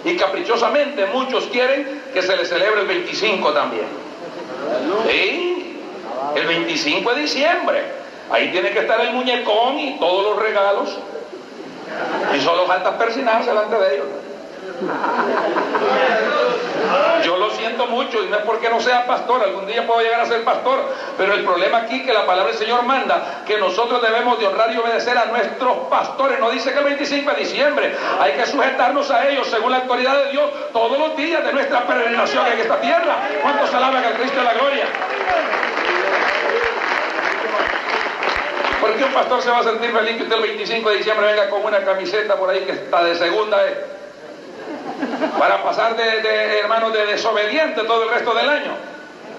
Speaker 1: Y caprichosamente muchos quieren que se le celebre el 25 también. El 25 de diciembre. Ahí tiene que estar el muñecón y todos los regalos. Y solo falta persinarse delante de ellos. Yo lo siento mucho y no es porque no sea pastor, algún día puedo llegar a ser pastor, pero el problema aquí que la palabra del Señor manda que nosotros debemos de honrar y obedecer a nuestros pastores. No dice que el 25 de diciembre hay que sujetarnos a ellos según la autoridad de Dios todos los días de nuestra peregrinación en esta tierra. ¿Cuántos alaban al Cristo de la gloria? ¿Por qué un pastor se va a sentir feliz que usted el 25 de diciembre venga con una camiseta por ahí que está de segunda vez? Para pasar de, hermano de desobediente todo el resto del año.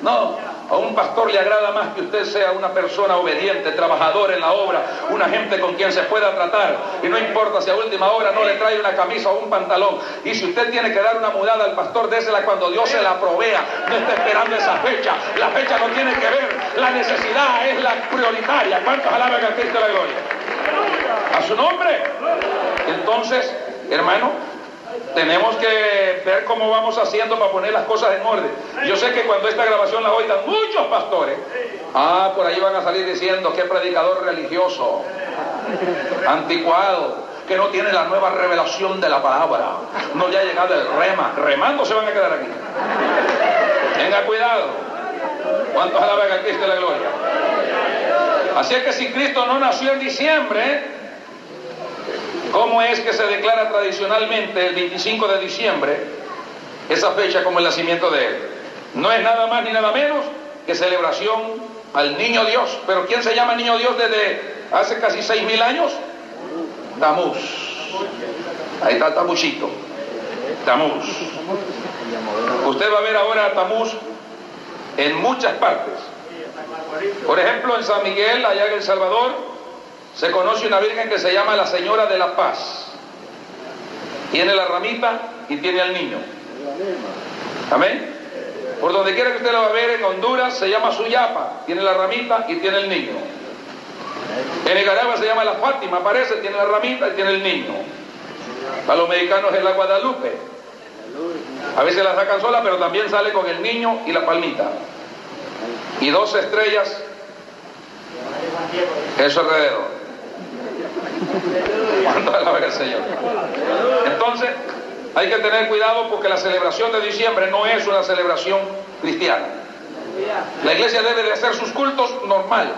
Speaker 1: No, A un pastor le agrada más que usted sea una persona obediente, trabajador en la obra, una gente con quien se pueda tratar. Y no importa si a última hora no le trae una camisa o un pantalón. Y si usted tiene que dar una mudada al pastor, désela cuando Dios se la provea. No esté esperando esa fecha. La fecha no tiene que ver. La necesidad es la prioritaria. ¿Cuántos alaban a Cristo la gloria? A su nombre. Entonces, hermano, tenemos que ver cómo vamos haciendo para poner las cosas en orden. Yo sé que cuando esta grabación la oigan muchos pastores, ah, por ahí van a salir diciendo que predicador religioso, anticuado, que no tiene la nueva revelación de la palabra, no le ha llegado el rema, remando se van a quedar aquí. Tenga cuidado. ¿Cuántos alaban a Cristo la gloria? Así es que si Cristo no nació en diciembre, ¿Cómo es que se declara tradicionalmente el 25 de diciembre esa fecha como el nacimiento de Él? No es nada más ni nada menos que celebración al niño Dios. Pero ¿quién se llama niño Dios desde hace casi seis mil años? Tamuz. Ahí está Tamuchito. Tamuz. Usted va a ver ahora a Tamuz en muchas partes. Por ejemplo, en San Miguel, allá en El Salvador, se conoce una virgen que se llama la Señora de la Paz. Tiene la ramita y tiene al niño. Amén. Por donde quiera que usted lo va a ver en Honduras se llama Suyapa, tiene la ramita y tiene el niño. En Nicaragua se llama la Fátima, aparece, tiene la ramita y tiene el niño. A los mexicanos es la Guadalupe. A veces la sacan sola, pero también sale con el niño y la palmita. Y dos estrellas eso alrededor. Señor? Entonces, hay que tener cuidado porque la celebración de diciembre no es una celebración cristiana. La iglesia debe de hacer sus cultos normales,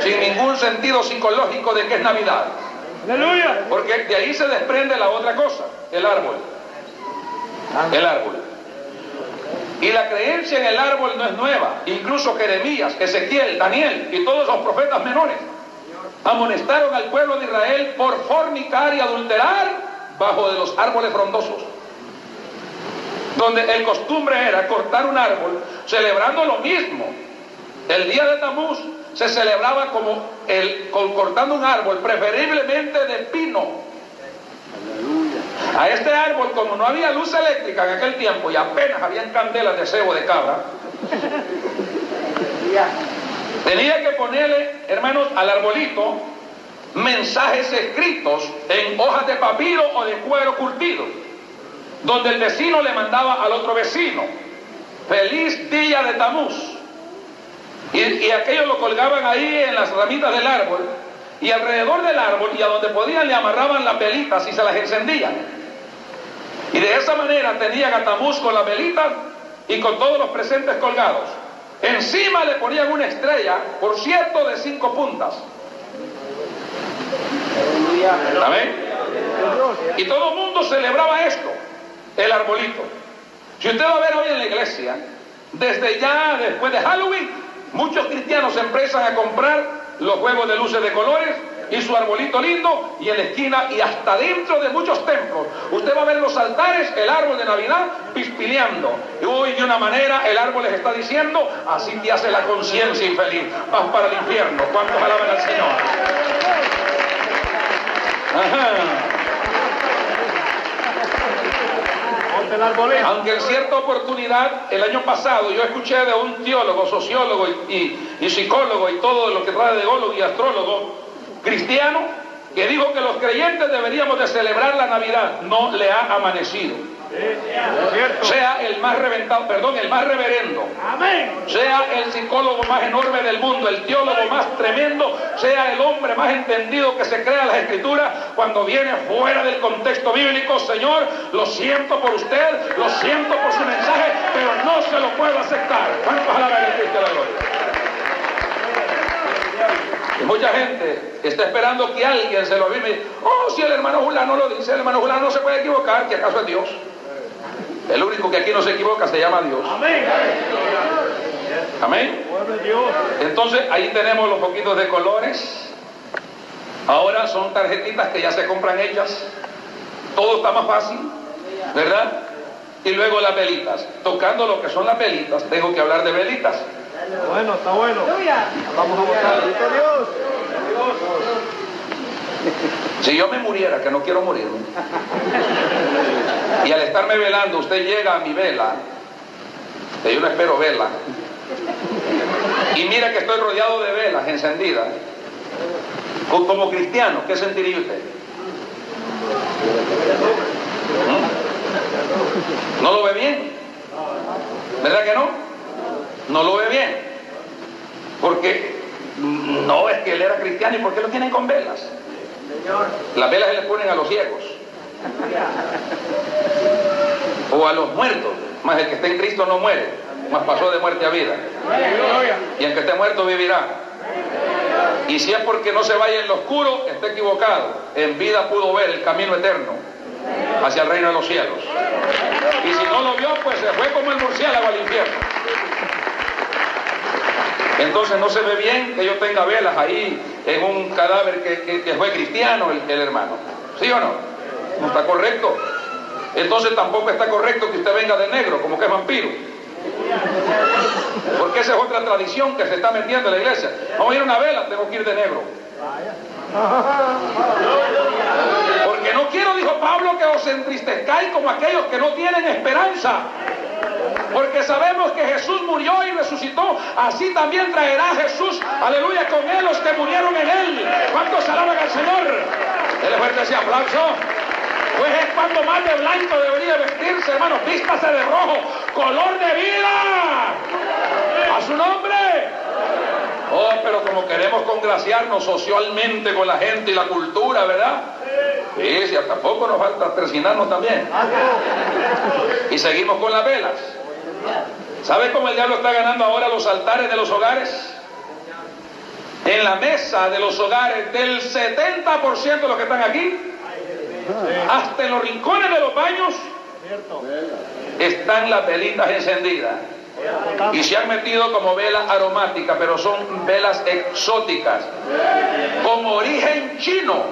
Speaker 1: sin ningún sentido psicológico de que es Navidad. Porque de ahí se desprende la otra cosa, el árbol. El árbol. Y la creencia en el árbol no es nueva. Incluso Jeremías, Ezequiel, Daniel y todos los profetas menores amonestaron al pueblo de Israel por fornicar y adulterar bajo de los árboles frondosos. Donde el costumbre era cortar un árbol celebrando lo mismo. El día de Tamuz se celebraba como el cortando un árbol, preferiblemente de pino. A este árbol, como no había luz eléctrica en aquel tiempo y apenas habían candelas de cebo de cabra, [LAUGHS] Tenía que ponerle, hermanos, al arbolito mensajes escritos en hojas de papiro o de cuero curtido, donde el vecino le mandaba al otro vecino, feliz día de Tamuz. Y, y aquello lo colgaban ahí en las ramitas del árbol, y alrededor del árbol, y a donde podían le amarraban las velitas y se las encendían. Y de esa manera tenían a Tamuz con las velitas y con todos los presentes colgados. Encima le ponían una estrella, por cierto, de cinco puntas. ¿Amén? Y todo el mundo celebraba esto, el arbolito. Si usted va a ver hoy en la iglesia, desde ya después de Halloween, muchos cristianos empiezan a comprar los juegos de luces de colores y su arbolito lindo y en la esquina y hasta dentro de muchos templos. Usted va a ver los altares, el árbol de Navidad pispileando. Y hoy de una manera el árbol les está diciendo, así te hace la conciencia infeliz, vas para el infierno. ¿Cuántos alaban al Señor? Aunque en cierta oportunidad, el año pasado, yo escuché de un teólogo, sociólogo y, y, psicólogo y todo lo que trae de y astrólogo, cristiano que dijo que los creyentes deberíamos de celebrar la Navidad, no le ha amanecido. Sea el más reventado, perdón, el más reverendo. Sea el psicólogo más enorme del mundo, el teólogo más tremendo, sea el hombre más entendido que se crea las escrituras, cuando viene fuera del contexto bíblico, Señor, lo siento por usted, lo siento por su mensaje, pero no se lo puedo aceptar. Mucha gente está esperando que alguien se lo diga. Oh, si el hermano Julano lo dice, el hermano Julano no se puede equivocar, que acaso es Dios. El único que aquí no se equivoca se llama Dios. Amén. Amén. Entonces ahí tenemos los poquitos de colores. Ahora son tarjetitas que ya se compran hechas. Todo está más fácil, ¿verdad? Y luego las velitas. Tocando lo que son las velitas, tengo que hablar de velitas.
Speaker 2: Bueno, está bueno. Vamos a votar. Dios.
Speaker 1: Si yo me muriera, que no quiero morir, y al estarme velando, usted llega a mi vela, que yo no espero vela, y mira que estoy rodeado de velas encendidas, como cristiano, ¿qué sentiría usted? ¿Mm? ¿No lo ve bien? ¿Verdad que no? No lo ve bien. Porque no es que él era cristiano y ¿por qué lo tienen con velas? Las velas se les ponen a los ciegos. O a los muertos. Más el que esté en Cristo no muere. Más pasó de muerte a vida. Y el que esté muerto vivirá. Y si es porque no se vaya en lo oscuro, está equivocado. En vida pudo ver el camino eterno hacia el reino de los cielos. Y si no lo vio, pues se fue como el murciélago al infierno. Entonces no se ve bien que yo tenga velas ahí en un cadáver que, fue cristiano el, el, hermano. ¿Sí o no? No está correcto. Entonces tampoco está correcto que usted venga de negro, como que es vampiro. Porque esa es otra tradición que se está metiendo en la iglesia. Vamos a ir a una vela, tengo que ir de negro. Quiero, dijo Pablo, que os entristezcáis como aquellos que no tienen esperanza. Porque sabemos que Jesús murió y resucitó. Así también traerá Jesús, aleluya, con él los que murieron en él. ¿Cuántos alaban al Señor? Él fuerte ese aplauso. Pues es cuando más de blanco debería vestirse, hermanos. Vístase de rojo, color de vida. A su nombre. Oh, pero como queremos congraciarnos socialmente con la gente y la cultura, ¿verdad? Sí, si hasta poco nos falta persinarnos también. Y seguimos con las velas. ¿Sabe cómo el diablo está ganando ahora los altares de los hogares? En la mesa de los hogares del 70% de los que están aquí, hasta en los rincones de los baños, están las velitas encendidas. Y se han metido como velas aromáticas, pero son velas exóticas, con origen chino.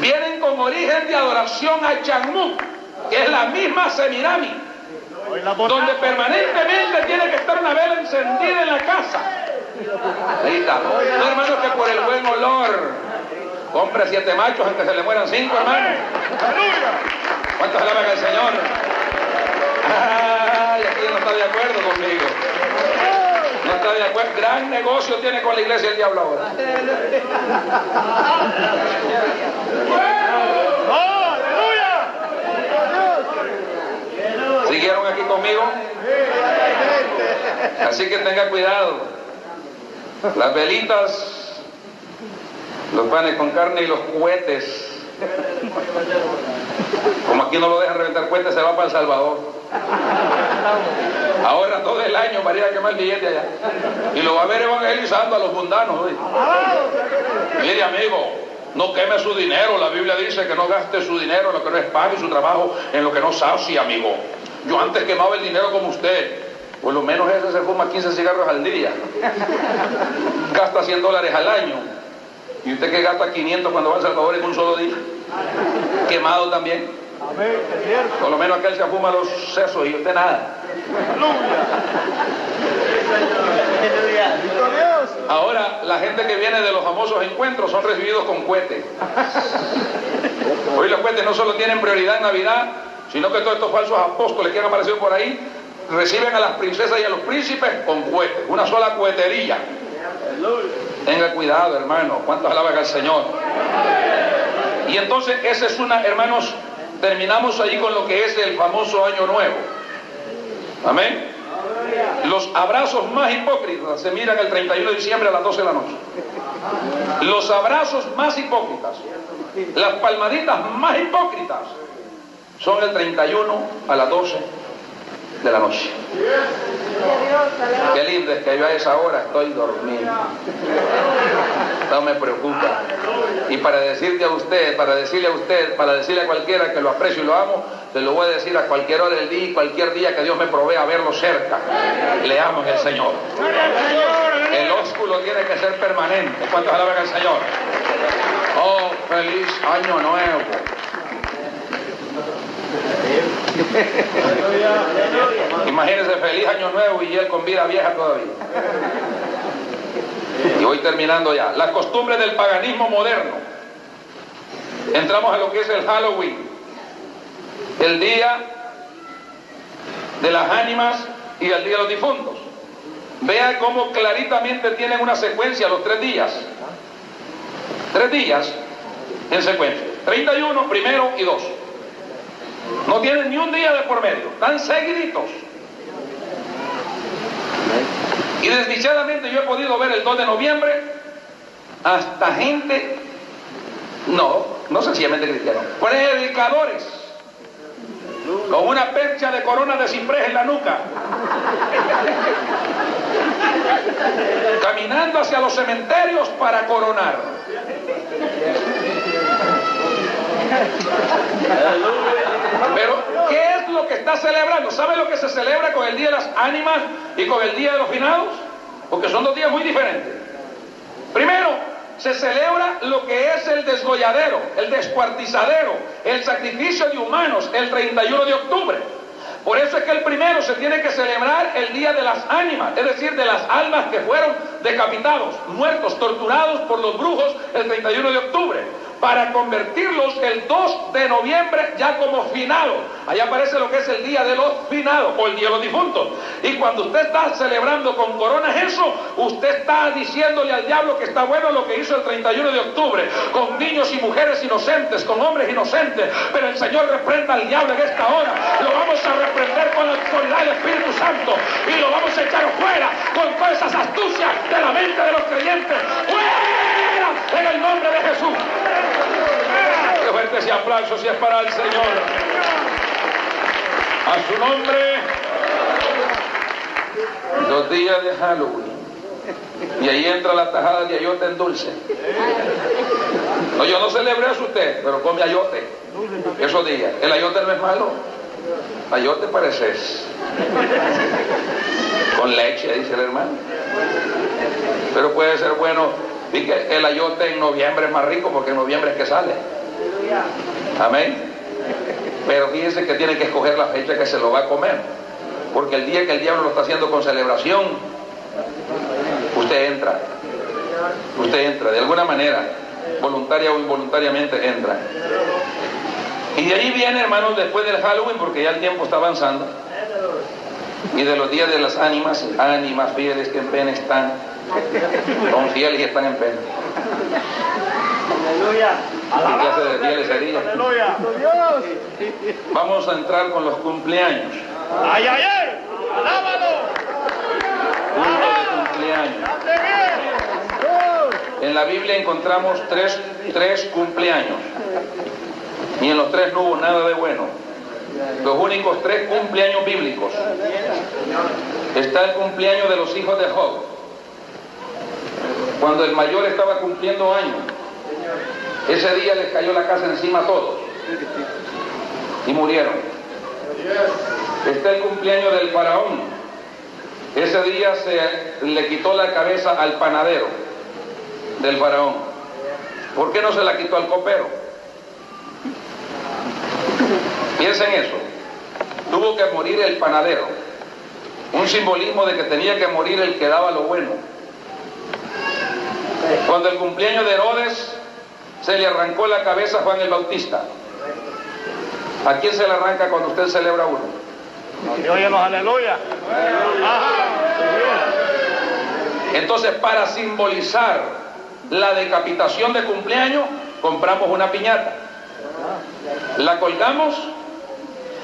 Speaker 1: Vienen con origen de adoración a Changmu, que es la misma Semirami, donde permanentemente tiene que estar una vela encendida en la casa. No, hermanos, que por el buen olor, compre siete machos aunque se le mueran cinco, hermanos. ¿Cuántos alaban al Señor? Ay, aquí no está de acuerdo conmigo. No está de acuerdo. Gran negocio tiene con la iglesia el diablo ahora. ¿Siguieron aquí conmigo? Así que tenga cuidado. Las velitas, los panes con carne y los cohetes. Como aquí no lo dejan reventar cohetes, se va para El Salvador. Ahorra todo el año para ir a billete allá. Y lo va a ver evangelizando a los mundanos. Mire, amigo, no queme su dinero. La Biblia dice que no gaste su dinero en lo que no es pago y su trabajo en lo que no sabe, amigo. Yo antes quemaba el dinero como usted. Por lo menos ese se fuma 15 cigarros al día. Gasta 100 dólares al año. ¿Y usted que gasta 500 cuando va a Salvador en un solo día? Quemado también. Por lo menos aquel se fuma los sesos y usted nada. Ahora, la gente que viene de los famosos encuentros son recibidos con cohetes. Hoy los cohetes no solo tienen prioridad en Navidad, sino que todos estos falsos apóstoles que han aparecido por ahí reciben a las princesas y a los príncipes con cohetes, una sola cohetería. Tenga cuidado, hermano. ¿Cuántos alaban al Señor? Y entonces, esa es una, hermanos, terminamos ahí con lo que es el famoso Año Nuevo. Amén. Los abrazos más hipócritas se miran el 31 de diciembre a las 12 de la noche. Los abrazos más hipócritas, las palmaditas más hipócritas, son el 31 a las 12 de la noche. Qué lindo es que yo a esa hora estoy dormido. No me preocupa. Y para decirle a usted, para decirle a usted, para decirle a cualquiera que lo aprecio y lo amo, se lo voy a decir a cualquier hora del día y cualquier día que Dios me provea verlo cerca. Le amo en el Señor. El ósculo tiene que ser permanente. ¿Cuántos alaban al Señor? Oh, feliz año nuevo. Imagínense feliz año nuevo y él con vida vieja todavía. Y voy terminando ya. Las costumbres del paganismo moderno. Entramos a lo que es el Halloween. El día de las ánimas y el día de los difuntos. Vea cómo claritamente tienen una secuencia los tres días. Tres días en secuencia. 31, primero y dos. No tienen ni un día de por medio. Están seguiditos. Y desdichadamente yo he podido ver el 2 de noviembre hasta gente, no, no sencillamente cristianos, predicadores, con una percha de corona de ciprés en la nuca, caminando hacia los cementerios para coronar. Pero, ¿qué es lo que está celebrando? ¿Sabe lo que se celebra con el Día de las Ánimas y con el Día de los Finados? Porque son dos días muy diferentes. Primero, se celebra lo que es el desgolladero, el descuartizadero, el sacrificio de humanos el 31 de octubre. Por eso es que el primero se tiene que celebrar el Día de las Ánimas, es decir, de las almas que fueron decapitados, muertos, torturados por los brujos el 31 de octubre para convertirlos el 2 de noviembre ya como finado. Allá aparece lo que es el día de los finados o el día de los difuntos. Y cuando usted está celebrando con coronas eso, usted está diciéndole al diablo que está bueno lo que hizo el 31 de octubre, con niños y mujeres inocentes, con hombres inocentes. Pero el Señor reprenda al diablo en esta hora. Lo vamos a reprender con la autoridad del Espíritu Santo y lo vamos a echar fuera con todas esas astucias de la mente de los creyentes. ¡Fuera! En el nombre de Jesús fuerte ese aplauso si es para el Señor. A su nombre, los días de Halloween. Y ahí entra la tajada de ayote en dulce. No, yo no celebré eso usted, pero come ayote. Esos días. El ayote no es malo. Ayote parece con leche, dice el hermano. Pero puede ser bueno. El ayote en noviembre es más rico porque en noviembre es que sale. Amén. Pero fíjense que tiene que escoger la fecha que se lo va a comer. Porque el día que el diablo lo está haciendo con celebración, usted entra. Usted entra, de alguna manera, voluntaria o involuntariamente entra. Y de ahí viene, hermanos, después del Halloween, porque ya el tiempo está avanzando. Y de los días de las ánimas, ánimas fieles que en pena están, son fieles y están en pena. Aleluya. Vamos a entrar con los cumpleaños.
Speaker 2: ¡Ay, ay, ay! ¡Alábalo!
Speaker 1: de cumpleaños. En la Biblia encontramos tres, tres cumpleaños. Y en los tres no hubo nada de bueno. Los únicos tres cumpleaños bíblicos. Está el cumpleaños de los hijos de Job. Cuando el mayor estaba cumpliendo años ese día les cayó la casa encima a todos y murieron. Está el cumpleaños del faraón. Ese día se le quitó la cabeza al panadero del faraón. ¿Por qué no se la quitó al copero? Piensen eso. Tuvo que morir el panadero. Un simbolismo de que tenía que morir el que daba lo bueno. Cuando el cumpleaños de Herodes se le arrancó la cabeza a Juan el Bautista. ¿A quién se le arranca cuando usted celebra uno?
Speaker 2: aleluya.
Speaker 1: Entonces, para simbolizar la decapitación de cumpleaños, compramos una piñata. La colgamos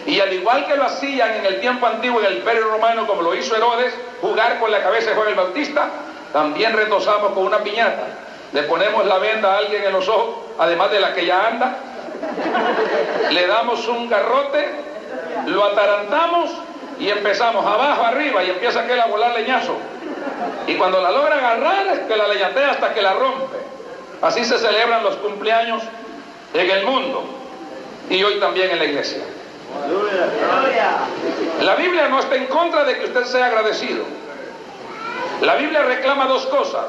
Speaker 1: y al igual que lo hacían en el tiempo antiguo en el Imperio Romano, como lo hizo Herodes, jugar con la cabeza de Juan el Bautista, también retosamos con una piñata le ponemos la venda a alguien en los ojos, además de la que ya anda, le damos un garrote, lo atarantamos y empezamos abajo, arriba, y empieza aquel a volar leñazo. Y cuando la logra agarrar, es que la leñatea hasta que la rompe. Así se celebran los cumpleaños en el mundo y hoy también en la iglesia. La Biblia no está en contra de que usted sea agradecido. La Biblia reclama dos cosas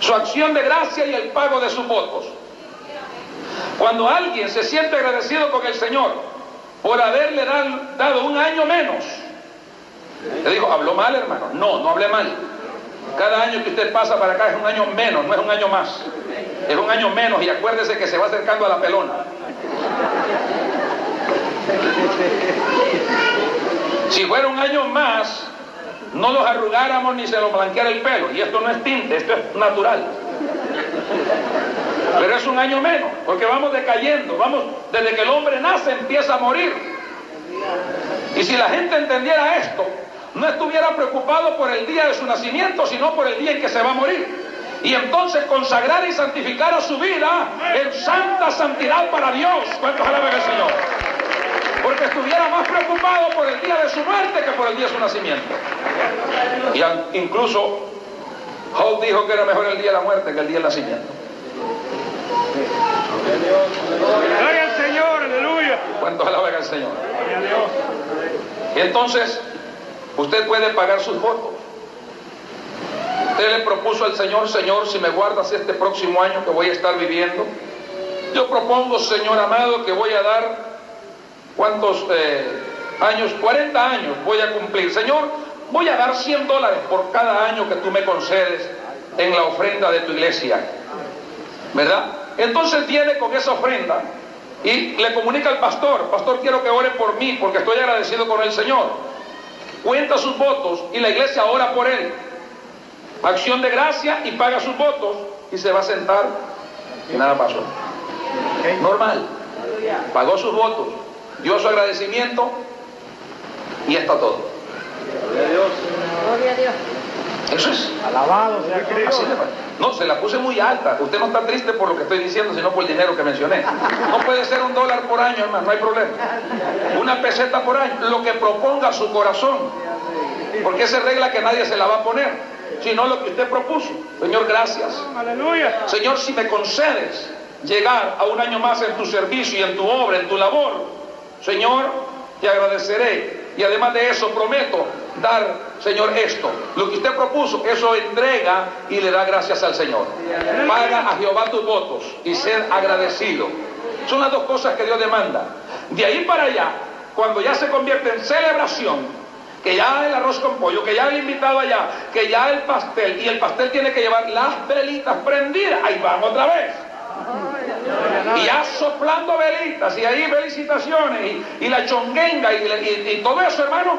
Speaker 1: su acción de gracia y el pago de sus votos. Cuando alguien se siente agradecido con el Señor por haberle dado un año menos. Le dijo, ¿habló mal, hermano? No, no hablé mal. Cada año que usted pasa para acá es un año menos, no es un año más. Es un año menos y acuérdese que se va acercando a la pelona. Si fuera un año más, no los arrugáramos ni se los blanqueara el pelo. Y esto no es tinte, esto es natural. Pero es un año menos, porque vamos decayendo, vamos, desde que el hombre nace empieza a morir. Y si la gente entendiera esto, no estuviera preocupado por el día de su nacimiento, sino por el día en que se va a morir. Y entonces consagrar y santificar a su vida en santa santidad para Dios. ¿Cuántos alaban al Señor? Porque estuviera más preocupado por el día de su muerte que por el día de su nacimiento. Y incluso Holt dijo que era mejor el día de la muerte que el día del nacimiento.
Speaker 2: Gloria al Señor, aleluya.
Speaker 1: ¿Cuántos alaban al Señor? Entonces, usted puede pagar sus votos. Usted le propuso al Señor, Señor, si me guardas este próximo año que voy a estar viviendo, yo propongo, Señor amado, que voy a dar, ¿cuántos eh, años? 40 años voy a cumplir. Señor, voy a dar 100 dólares por cada año que tú me concedes en la ofrenda de tu iglesia. ¿Verdad? Entonces viene con esa ofrenda y le comunica al pastor, pastor quiero que ore por mí porque estoy agradecido con el Señor. Cuenta sus votos y la iglesia ora por él. Acción de gracia y paga sus votos y se va a sentar y nada pasó. Normal. Pagó sus votos, dio su agradecimiento y está todo. Gloria a Dios. Eso es.
Speaker 2: Alabado sea Cristo.
Speaker 1: No, se la puse muy alta. Usted no está triste por lo que estoy diciendo, sino por el dinero que mencioné. No puede ser un dólar por año, hermano, no hay problema. Una peseta por año, lo que proponga su corazón. Porque esa regla que nadie se la va a poner, sino lo que usted propuso. Señor, gracias.
Speaker 2: Aleluya.
Speaker 1: Señor, si me concedes llegar a un año más en tu servicio y en tu obra, en tu labor, Señor, te agradeceré. Y además de eso, prometo dar, Señor, esto. Lo que usted propuso, eso entrega y le da gracias al Señor. Paga a Jehová tus votos y ser agradecido. Son las dos cosas que Dios demanda. De ahí para allá, cuando ya se convierte en celebración, que ya el arroz con pollo, que ya el invitado allá, que ya el pastel, y el pastel tiene que llevar las velitas prendidas, ahí van otra vez. Y ya soplando velitas, y ahí felicitaciones, y, la chonguenga, y, todo eso, hermano,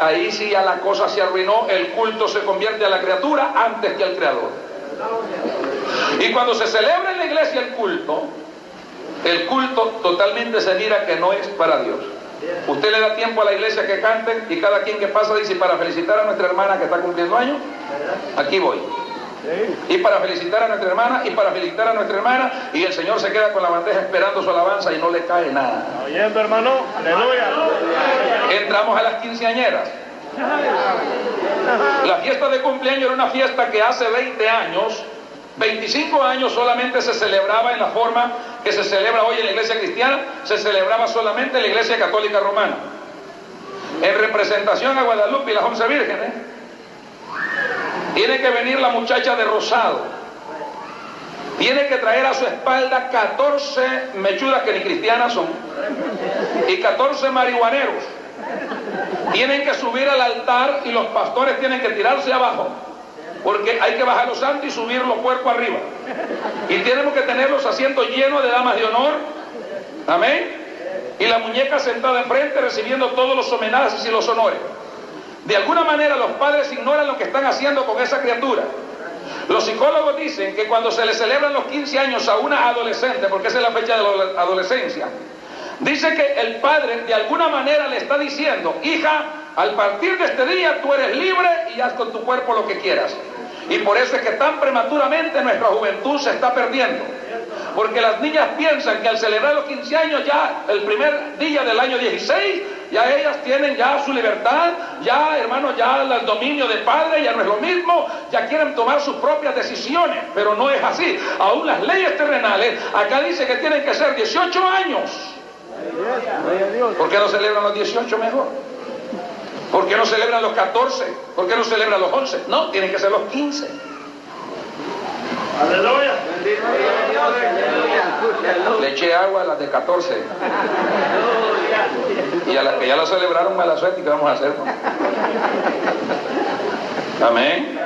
Speaker 1: ahí sí ya la cosa se arruinó, el culto se convierte a la criatura antes que al creador. Y cuando se celebra en la iglesia el culto, el culto totalmente se mira que no es para Dios. Usted le da tiempo a la iglesia que canten y cada quien que pasa dice, para felicitar a nuestra hermana que está cumpliendo años, aquí voy. Y para felicitar a nuestra hermana, y para felicitar a nuestra hermana, y el Señor se queda con la bandeja esperando su alabanza y no le cae nada.
Speaker 2: Oyendo, hermano, aleluya.
Speaker 1: Entramos a las quinceañeras. La fiesta de cumpleaños era una fiesta que hace 20 años, 25 años solamente se celebraba en la forma que se celebra hoy en la iglesia cristiana, se celebraba solamente en la iglesia católica romana. En representación a Guadalupe y las once vírgenes, tiene que venir la muchacha de rosado. Tiene que traer a su espalda 14 mechudas que ni cristianas son. Y 14 marihuaneros. Tienen que subir al altar y los pastores tienen que tirarse abajo. Porque hay que bajar los santos y subir los puercos arriba. Y tenemos que tener los asientos llenos de damas de honor. Amén. Y la muñeca sentada enfrente recibiendo todos los homenajes y los honores. De alguna manera los padres ignoran lo que están haciendo con esa criatura. Los psicólogos dicen que cuando se le celebran los 15 años a una adolescente, porque esa es la fecha de la adolescencia, dice que el padre de alguna manera le está diciendo, hija, al partir de este día tú eres libre y haz con tu cuerpo lo que quieras. Y por eso es que tan prematuramente nuestra juventud se está perdiendo. Porque las niñas piensan que al celebrar los 15 años ya, el primer día del año 16, ya ellas tienen ya su libertad, ya hermano, ya el dominio de padre ya no es lo mismo, ya quieren tomar sus propias decisiones, pero no es así. Aún las leyes terrenales, acá dice que tienen que ser 18 años. ¿Por qué no celebran los 18 mejor? ¿Por qué no celebran los 14? ¿Por qué no celebran los 11? No, tienen que ser los 15.
Speaker 2: Aleluya.
Speaker 1: Le eché agua a las de 14. Y a las que ya lo celebraron mala suerte, ¿qué vamos a hacer? Amén.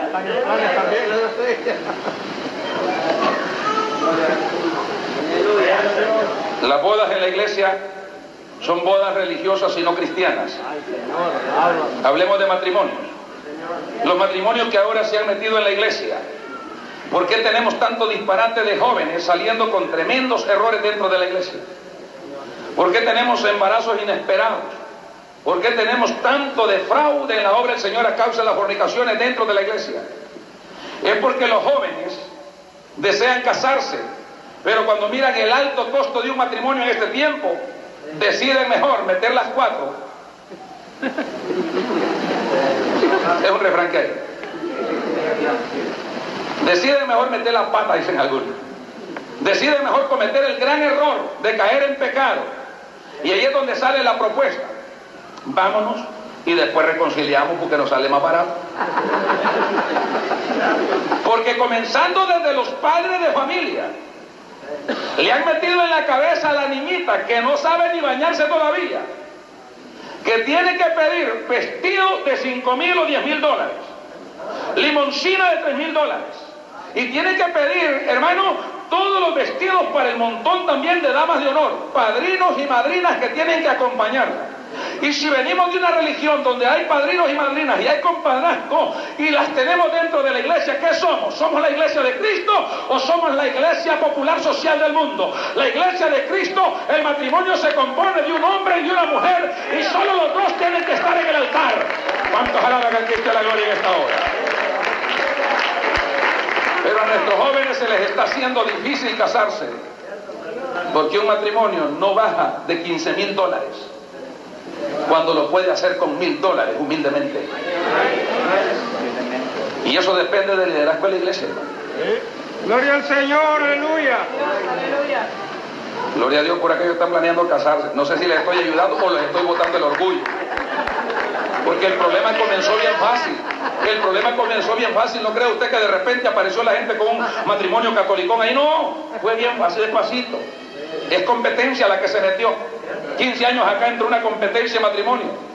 Speaker 1: Las bodas en la iglesia son bodas religiosas y no cristianas. Hablemos de matrimonios. Los matrimonios que ahora se han metido en la iglesia. ¿Por qué tenemos tanto disparate de jóvenes saliendo con tremendos errores dentro de la iglesia? ¿Por qué tenemos embarazos inesperados? ¿Por qué tenemos tanto de fraude en la obra del Señor a causa de las fornicaciones dentro de la iglesia? Es porque los jóvenes desean casarse, pero cuando miran el alto costo de un matrimonio en este tiempo, deciden mejor meter las cuatro. [LAUGHS] Es un refrán que. Deciden mejor meter la pata, dicen algunos. Deciden mejor cometer el gran error de caer en pecado. Y ahí es donde sale la propuesta. Vámonos y después reconciliamos porque nos sale más barato. Porque comenzando desde los padres de familia, le han metido en la cabeza a la niñita que no sabe ni bañarse todavía, que tiene que pedir vestido de 5 mil o 10 mil dólares, limoncina de 3 mil dólares, y tiene que pedir, hermano, todos los vestidos para el montón también de damas de honor, padrinos y madrinas que tienen que acompañarla. Y si venimos de una religión donde hay padrinos y madrinas y hay compadrazgo y las tenemos dentro de la iglesia, ¿qué somos? ¿Somos la iglesia de Cristo o somos la iglesia popular social del mundo? La iglesia de Cristo, el matrimonio se compone de un hombre y de una mujer y solo los dos tienen que estar en el altar. ¿Cuántos alaban a la gloria en esta hora? Pero a nuestros jóvenes se les está haciendo difícil casarse, porque un matrimonio no baja de 15 mil dólares cuando lo puede hacer con mil dólares, humildemente. Y eso depende del liderazgo de la iglesia.
Speaker 2: Gloria al Señor, aleluya.
Speaker 1: Gloria a Dios por aquellos que están planeando casarse. No sé si les estoy ayudando o les estoy botando el orgullo. Porque el problema comenzó bien fácil. El problema comenzó bien fácil. ¿No cree usted que de repente apareció la gente con un matrimonio catolicón? Ahí no, fue bien fácil, despacito. Es competencia la que se metió. 15 años acá entró una competencia de matrimonio.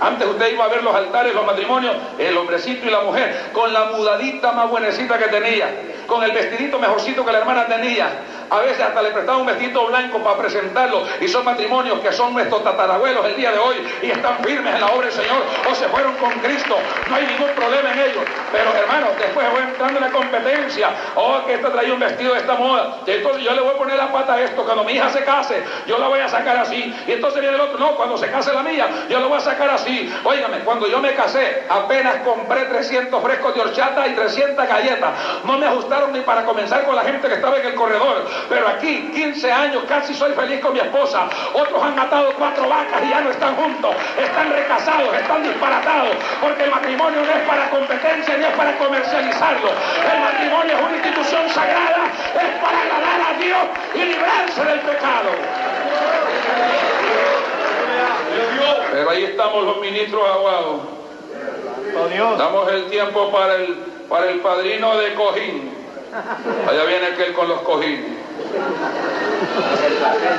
Speaker 1: Antes usted iba a ver los altares, los matrimonios, el hombrecito y la mujer, con la mudadita más buenecita que tenía, con el vestidito mejorcito que la hermana tenía. A veces hasta le prestaba un vestido blanco para presentarlo. Y son matrimonios que son nuestros tatarabuelos el día de hoy y están firmes en la obra del Señor o se fueron con Cristo. No hay ningún problema en ellos. Pero hermanos, después voy entrando en la competencia. Oh, que esta trae un vestido de esta moda. entonces yo le voy a poner la pata a esto. Cuando mi hija se case, yo la voy a sacar así. Y entonces viene el otro. No, cuando se case la mía, yo la voy a sacar así. Óigame, cuando yo me casé, apenas compré 300 frescos de horchata y 300 galletas. No me ajustaron ni para comenzar con la gente que estaba en el corredor. Pero aquí, 15 años, casi soy feliz con mi esposa. Otros han matado cuatro vacas y ya no están juntos. Están recasados, están disparatados. Porque el matrimonio no es para competencia ni es para comercializarlo. El matrimonio es una institución sagrada, es para agradar a Dios y librarse del pecado. Pero ahí estamos los ministros aguados. Damos el tiempo para el, para el padrino de cojín. Allá viene aquel con los cojines.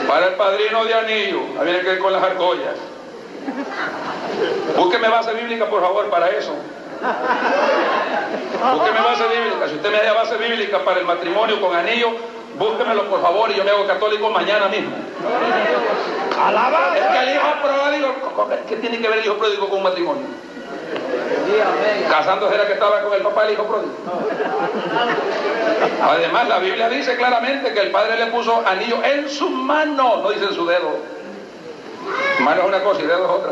Speaker 1: Para el padrino de anillo. Allá viene aquel con las argollas. Búsqueme base bíblica, por favor, para eso. Búsqueme base bíblica. Si usted me da base bíblica para el matrimonio con anillo, búsquemelo, por favor, y yo me hago católico mañana mismo. Alaba. Es que el hijo pródigo, ¿qué tiene que ver el hijo pródigo con un matrimonio? Casándose era que estaba con el papá del hijo pródigo. Además, la Biblia dice claramente que el padre le puso anillo en su mano, no dice en su dedo. Mano es una cosa y dedo es otra.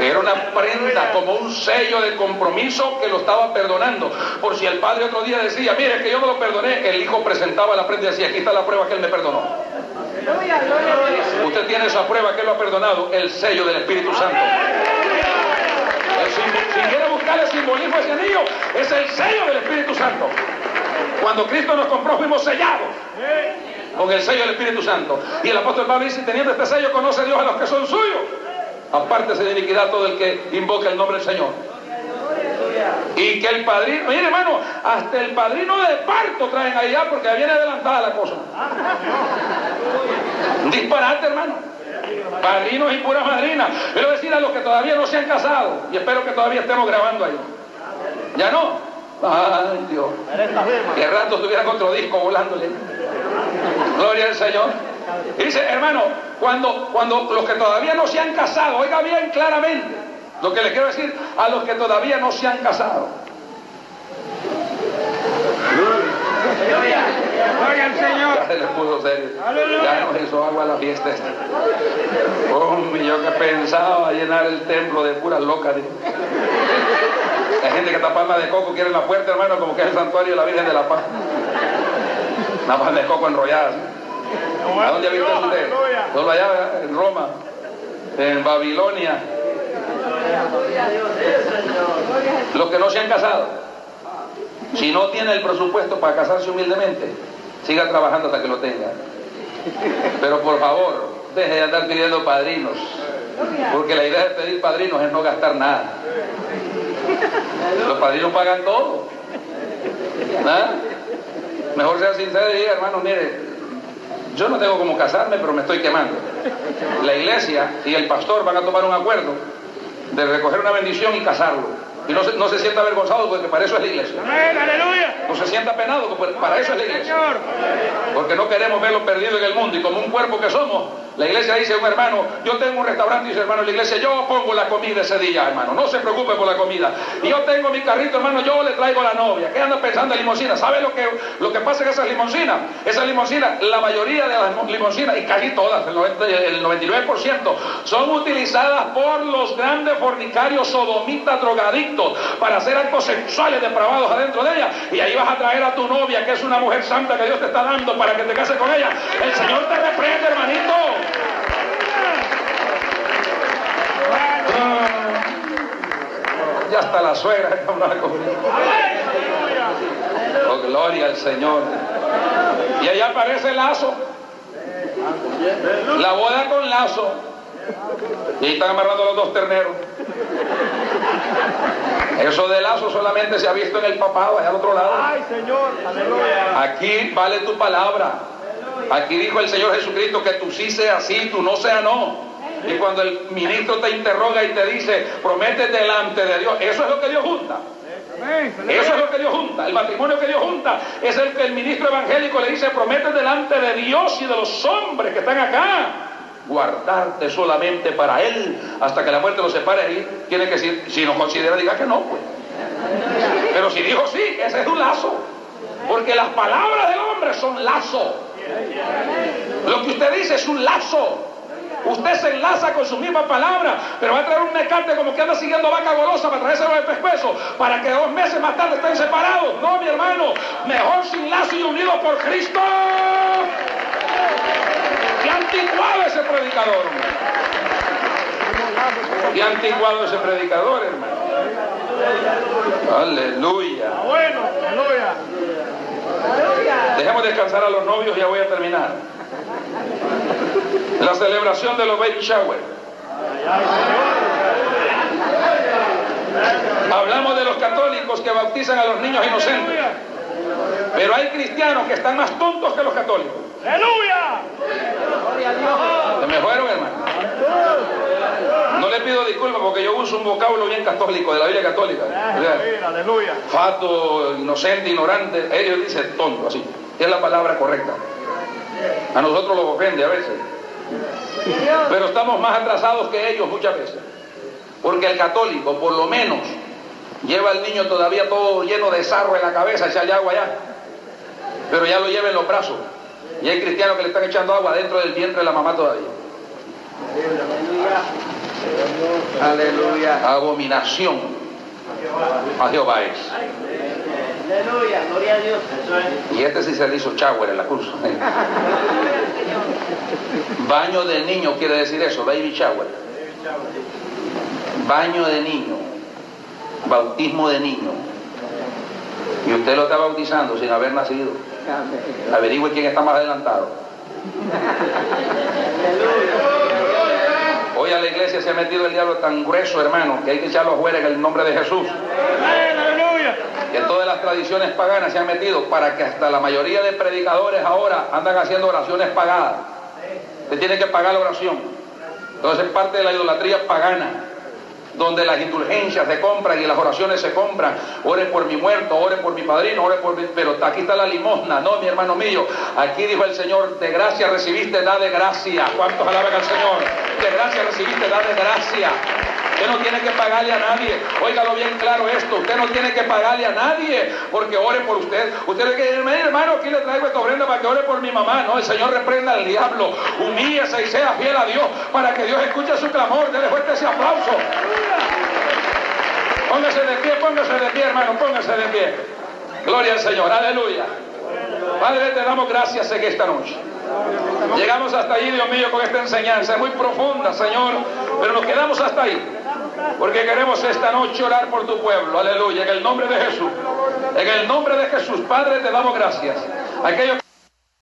Speaker 1: Era una prenda, como un sello de compromiso que lo estaba perdonando. Por si el padre otro día decía, mire que yo no lo perdoné, el hijo presentaba la prenda y decía, aquí está la prueba que él me perdonó. Usted tiene esa prueba que él lo ha perdonado, el sello del Espíritu Santo. si quiere buscar el simbolismo ese anillo, es el sello del Espíritu Santo. Cuando Cristo nos compró fuimos sellados con el sello del Espíritu Santo. Y el apóstol Pablo dice, teniendo este sello, conoce Dios a los que son suyos. Apártese de iniquidad todo el que invoca el nombre del Señor. Y que el padrino, mire hermano, hasta el padrino de parto traen allá porque viene adelantada la cosa. Un disparate, hermano. Padrinos y puras madrinas. Quiero decir a los que todavía no se han casado, y espero que todavía estemos grabando ahí. ¿Ya no? Ay, Dios. Que rato tuviera otro disco volándole. Gloria al Señor. Dice, hermano, cuando, cuando los que todavía no se han casado, oiga bien claramente lo que les quiero decir a los que todavía no se han casado.
Speaker 2: Gloria al Señor.
Speaker 1: Ya se les puso serio. Ya nos hizo agua la fiesta esta. Hombre, yo que pensaba llenar el templo de puras locas. Hay gente que está palma de coco quiere la puerta, hermano, como que es el santuario de la Virgen de la Paz. Una palma de coco enrollada. ¿A dónde ha visto usted? Solo allá, en Roma, en Babilonia. Los que no se han casado. Si no tiene el presupuesto para casarse humildemente, siga trabajando hasta que lo tenga. Pero por favor, deje de andar pidiendo padrinos. Porque la idea de pedir padrinos es no gastar nada. Los padrinos pagan todo. ¿Ah? Mejor sea sincero y diga, hermano, mire, yo no tengo como casarme, pero me estoy quemando. La iglesia y el pastor van a tomar un acuerdo de recoger una bendición y casarlo. Y no se, no se sienta avergonzado porque para eso es la iglesia.
Speaker 2: Aleluya.
Speaker 1: No se sienta penado porque para eso es la iglesia. Porque no queremos verlo perdido en el mundo y como un cuerpo que somos, la iglesia dice un hermano, yo tengo un restaurante, dice hermano, la iglesia, yo pongo la comida ese día, hermano, no se preocupe por la comida. Y yo tengo mi carrito, hermano, yo le traigo la novia. ¿Qué anda pensando en limosina? ¿Sabe lo que, lo que pasa en esas limosinas? Esas limosinas, la mayoría de las limosinas, y casi todas, el, 90, el 99%, son utilizadas por los grandes fornicarios sodomitas drogadictos para hacer actos sexuales depravados adentro de ella. Y ahí vas a traer a tu novia, que es una mujer santa que Dios te está dando para que te cases con ella. El Señor te reprende, hermanito. Ya hasta la suegra [LAUGHS] está Oh, gloria al Señor. Y allá aparece el lazo. La boda con lazo. Y ahí están amarrando los dos terneros. Eso de lazo solamente se ha visto en el papado, allá al otro lado.
Speaker 2: Ay, Señor.
Speaker 1: Aquí vale tu palabra. Aquí dijo el Señor Jesucristo que tú sí sea sí, tú no sea no. Y cuando el ministro te interroga y te dice, promete delante de Dios, eso es lo que Dios junta. Eso es lo que Dios junta. El matrimonio que Dios junta es el que el ministro evangélico le dice, promete delante de Dios y de los hombres que están acá guardarte solamente para Él hasta que la muerte los separe. Y tiene que decir, si no considera, diga que no, pues. Pero si dijo sí, ese es un lazo. Porque las palabras del hombre son lazo. Lo que usted dice es un lazo. Usted se enlaza con su misma palabra, pero va a traer un mecate como que anda siguiendo vaca golosa para traerse el pescuezo, para que dos meses más tarde estén separados. No, mi hermano, mejor sin lazo y unido por Cristo. ¡Qué anticuado ese predicador! ¡Qué anticuado ese predicador, hermano! Aleluya.
Speaker 2: Bueno, aleluya.
Speaker 1: Dejemos descansar a los novios y ya voy a terminar. La celebración de los baby shower. Hablamos de los católicos que bautizan a los niños inocentes. Pero hay cristianos que están más tontos que los católicos.
Speaker 2: ¡Aleluya!
Speaker 1: Se me fueron, hermano. No le pido disculpas porque yo uso un vocablo bien católico, de la Biblia católica.
Speaker 2: Aleluya.
Speaker 1: Fato, inocente, ignorante. Ellos dicen tonto, así. Es la palabra correcta. A nosotros los ofende a veces. Pero estamos más atrasados que ellos muchas veces. Porque el católico, por lo menos, lleva al niño todavía todo lleno de sarro en la cabeza, echarle agua allá. Pero ya lo lleva en los brazos. Y hay cristianos que le están echando agua dentro del vientre de la mamá todavía.
Speaker 3: Aleluya.
Speaker 1: Abominación a Jehová es.
Speaker 3: Aleluya, gloria a Dios.
Speaker 1: Y este sí se le hizo shower en la cruz. Baño de niño quiere decir eso, baby shower. Baño de niño, bautismo de niño. Y usted lo está bautizando sin haber nacido. Averigüe quién está más adelantado. Hoy a la iglesia se ha metido el diablo tan grueso, hermano, que hay que echarlo afuera en el nombre de Jesús. Que todas las tradiciones paganas se han metido para que hasta la mayoría de predicadores ahora andan haciendo oraciones pagadas. Se tiene que pagar la oración. Entonces es parte de la idolatría pagana donde las indulgencias se compran y las oraciones se compran. Ore por mi muerto, ore por mi padrino, ore por mi... Pero aquí está la limosna, no, mi hermano mío. Aquí dijo el Señor, de gracia recibiste, da de gracia. ¿Cuántos alaban al Señor? De gracia recibiste, da de gracia. Usted no tiene que pagarle a nadie. Óigalo bien claro esto. Usted no tiene que pagarle a nadie porque ore por usted. Usted le decir, hermano, aquí le traigo esta ofrenda para que ore por mi mamá. No, el Señor reprenda al diablo. Humíllese y sea fiel a Dios para que Dios escuche su clamor. Dele fuerte ese aplauso. Póngase de pie, póngase de pie, hermano, póngase de pie. Gloria al Señor, aleluya. Padre, te damos gracias en esta noche. Llegamos hasta ahí, Dios mío, con esta enseñanza. Es muy profunda, Señor, pero nos quedamos hasta ahí. Porque queremos esta noche orar por tu pueblo. Aleluya. En el nombre de Jesús. En el nombre de Jesús, Padre, te damos gracias. Aquellos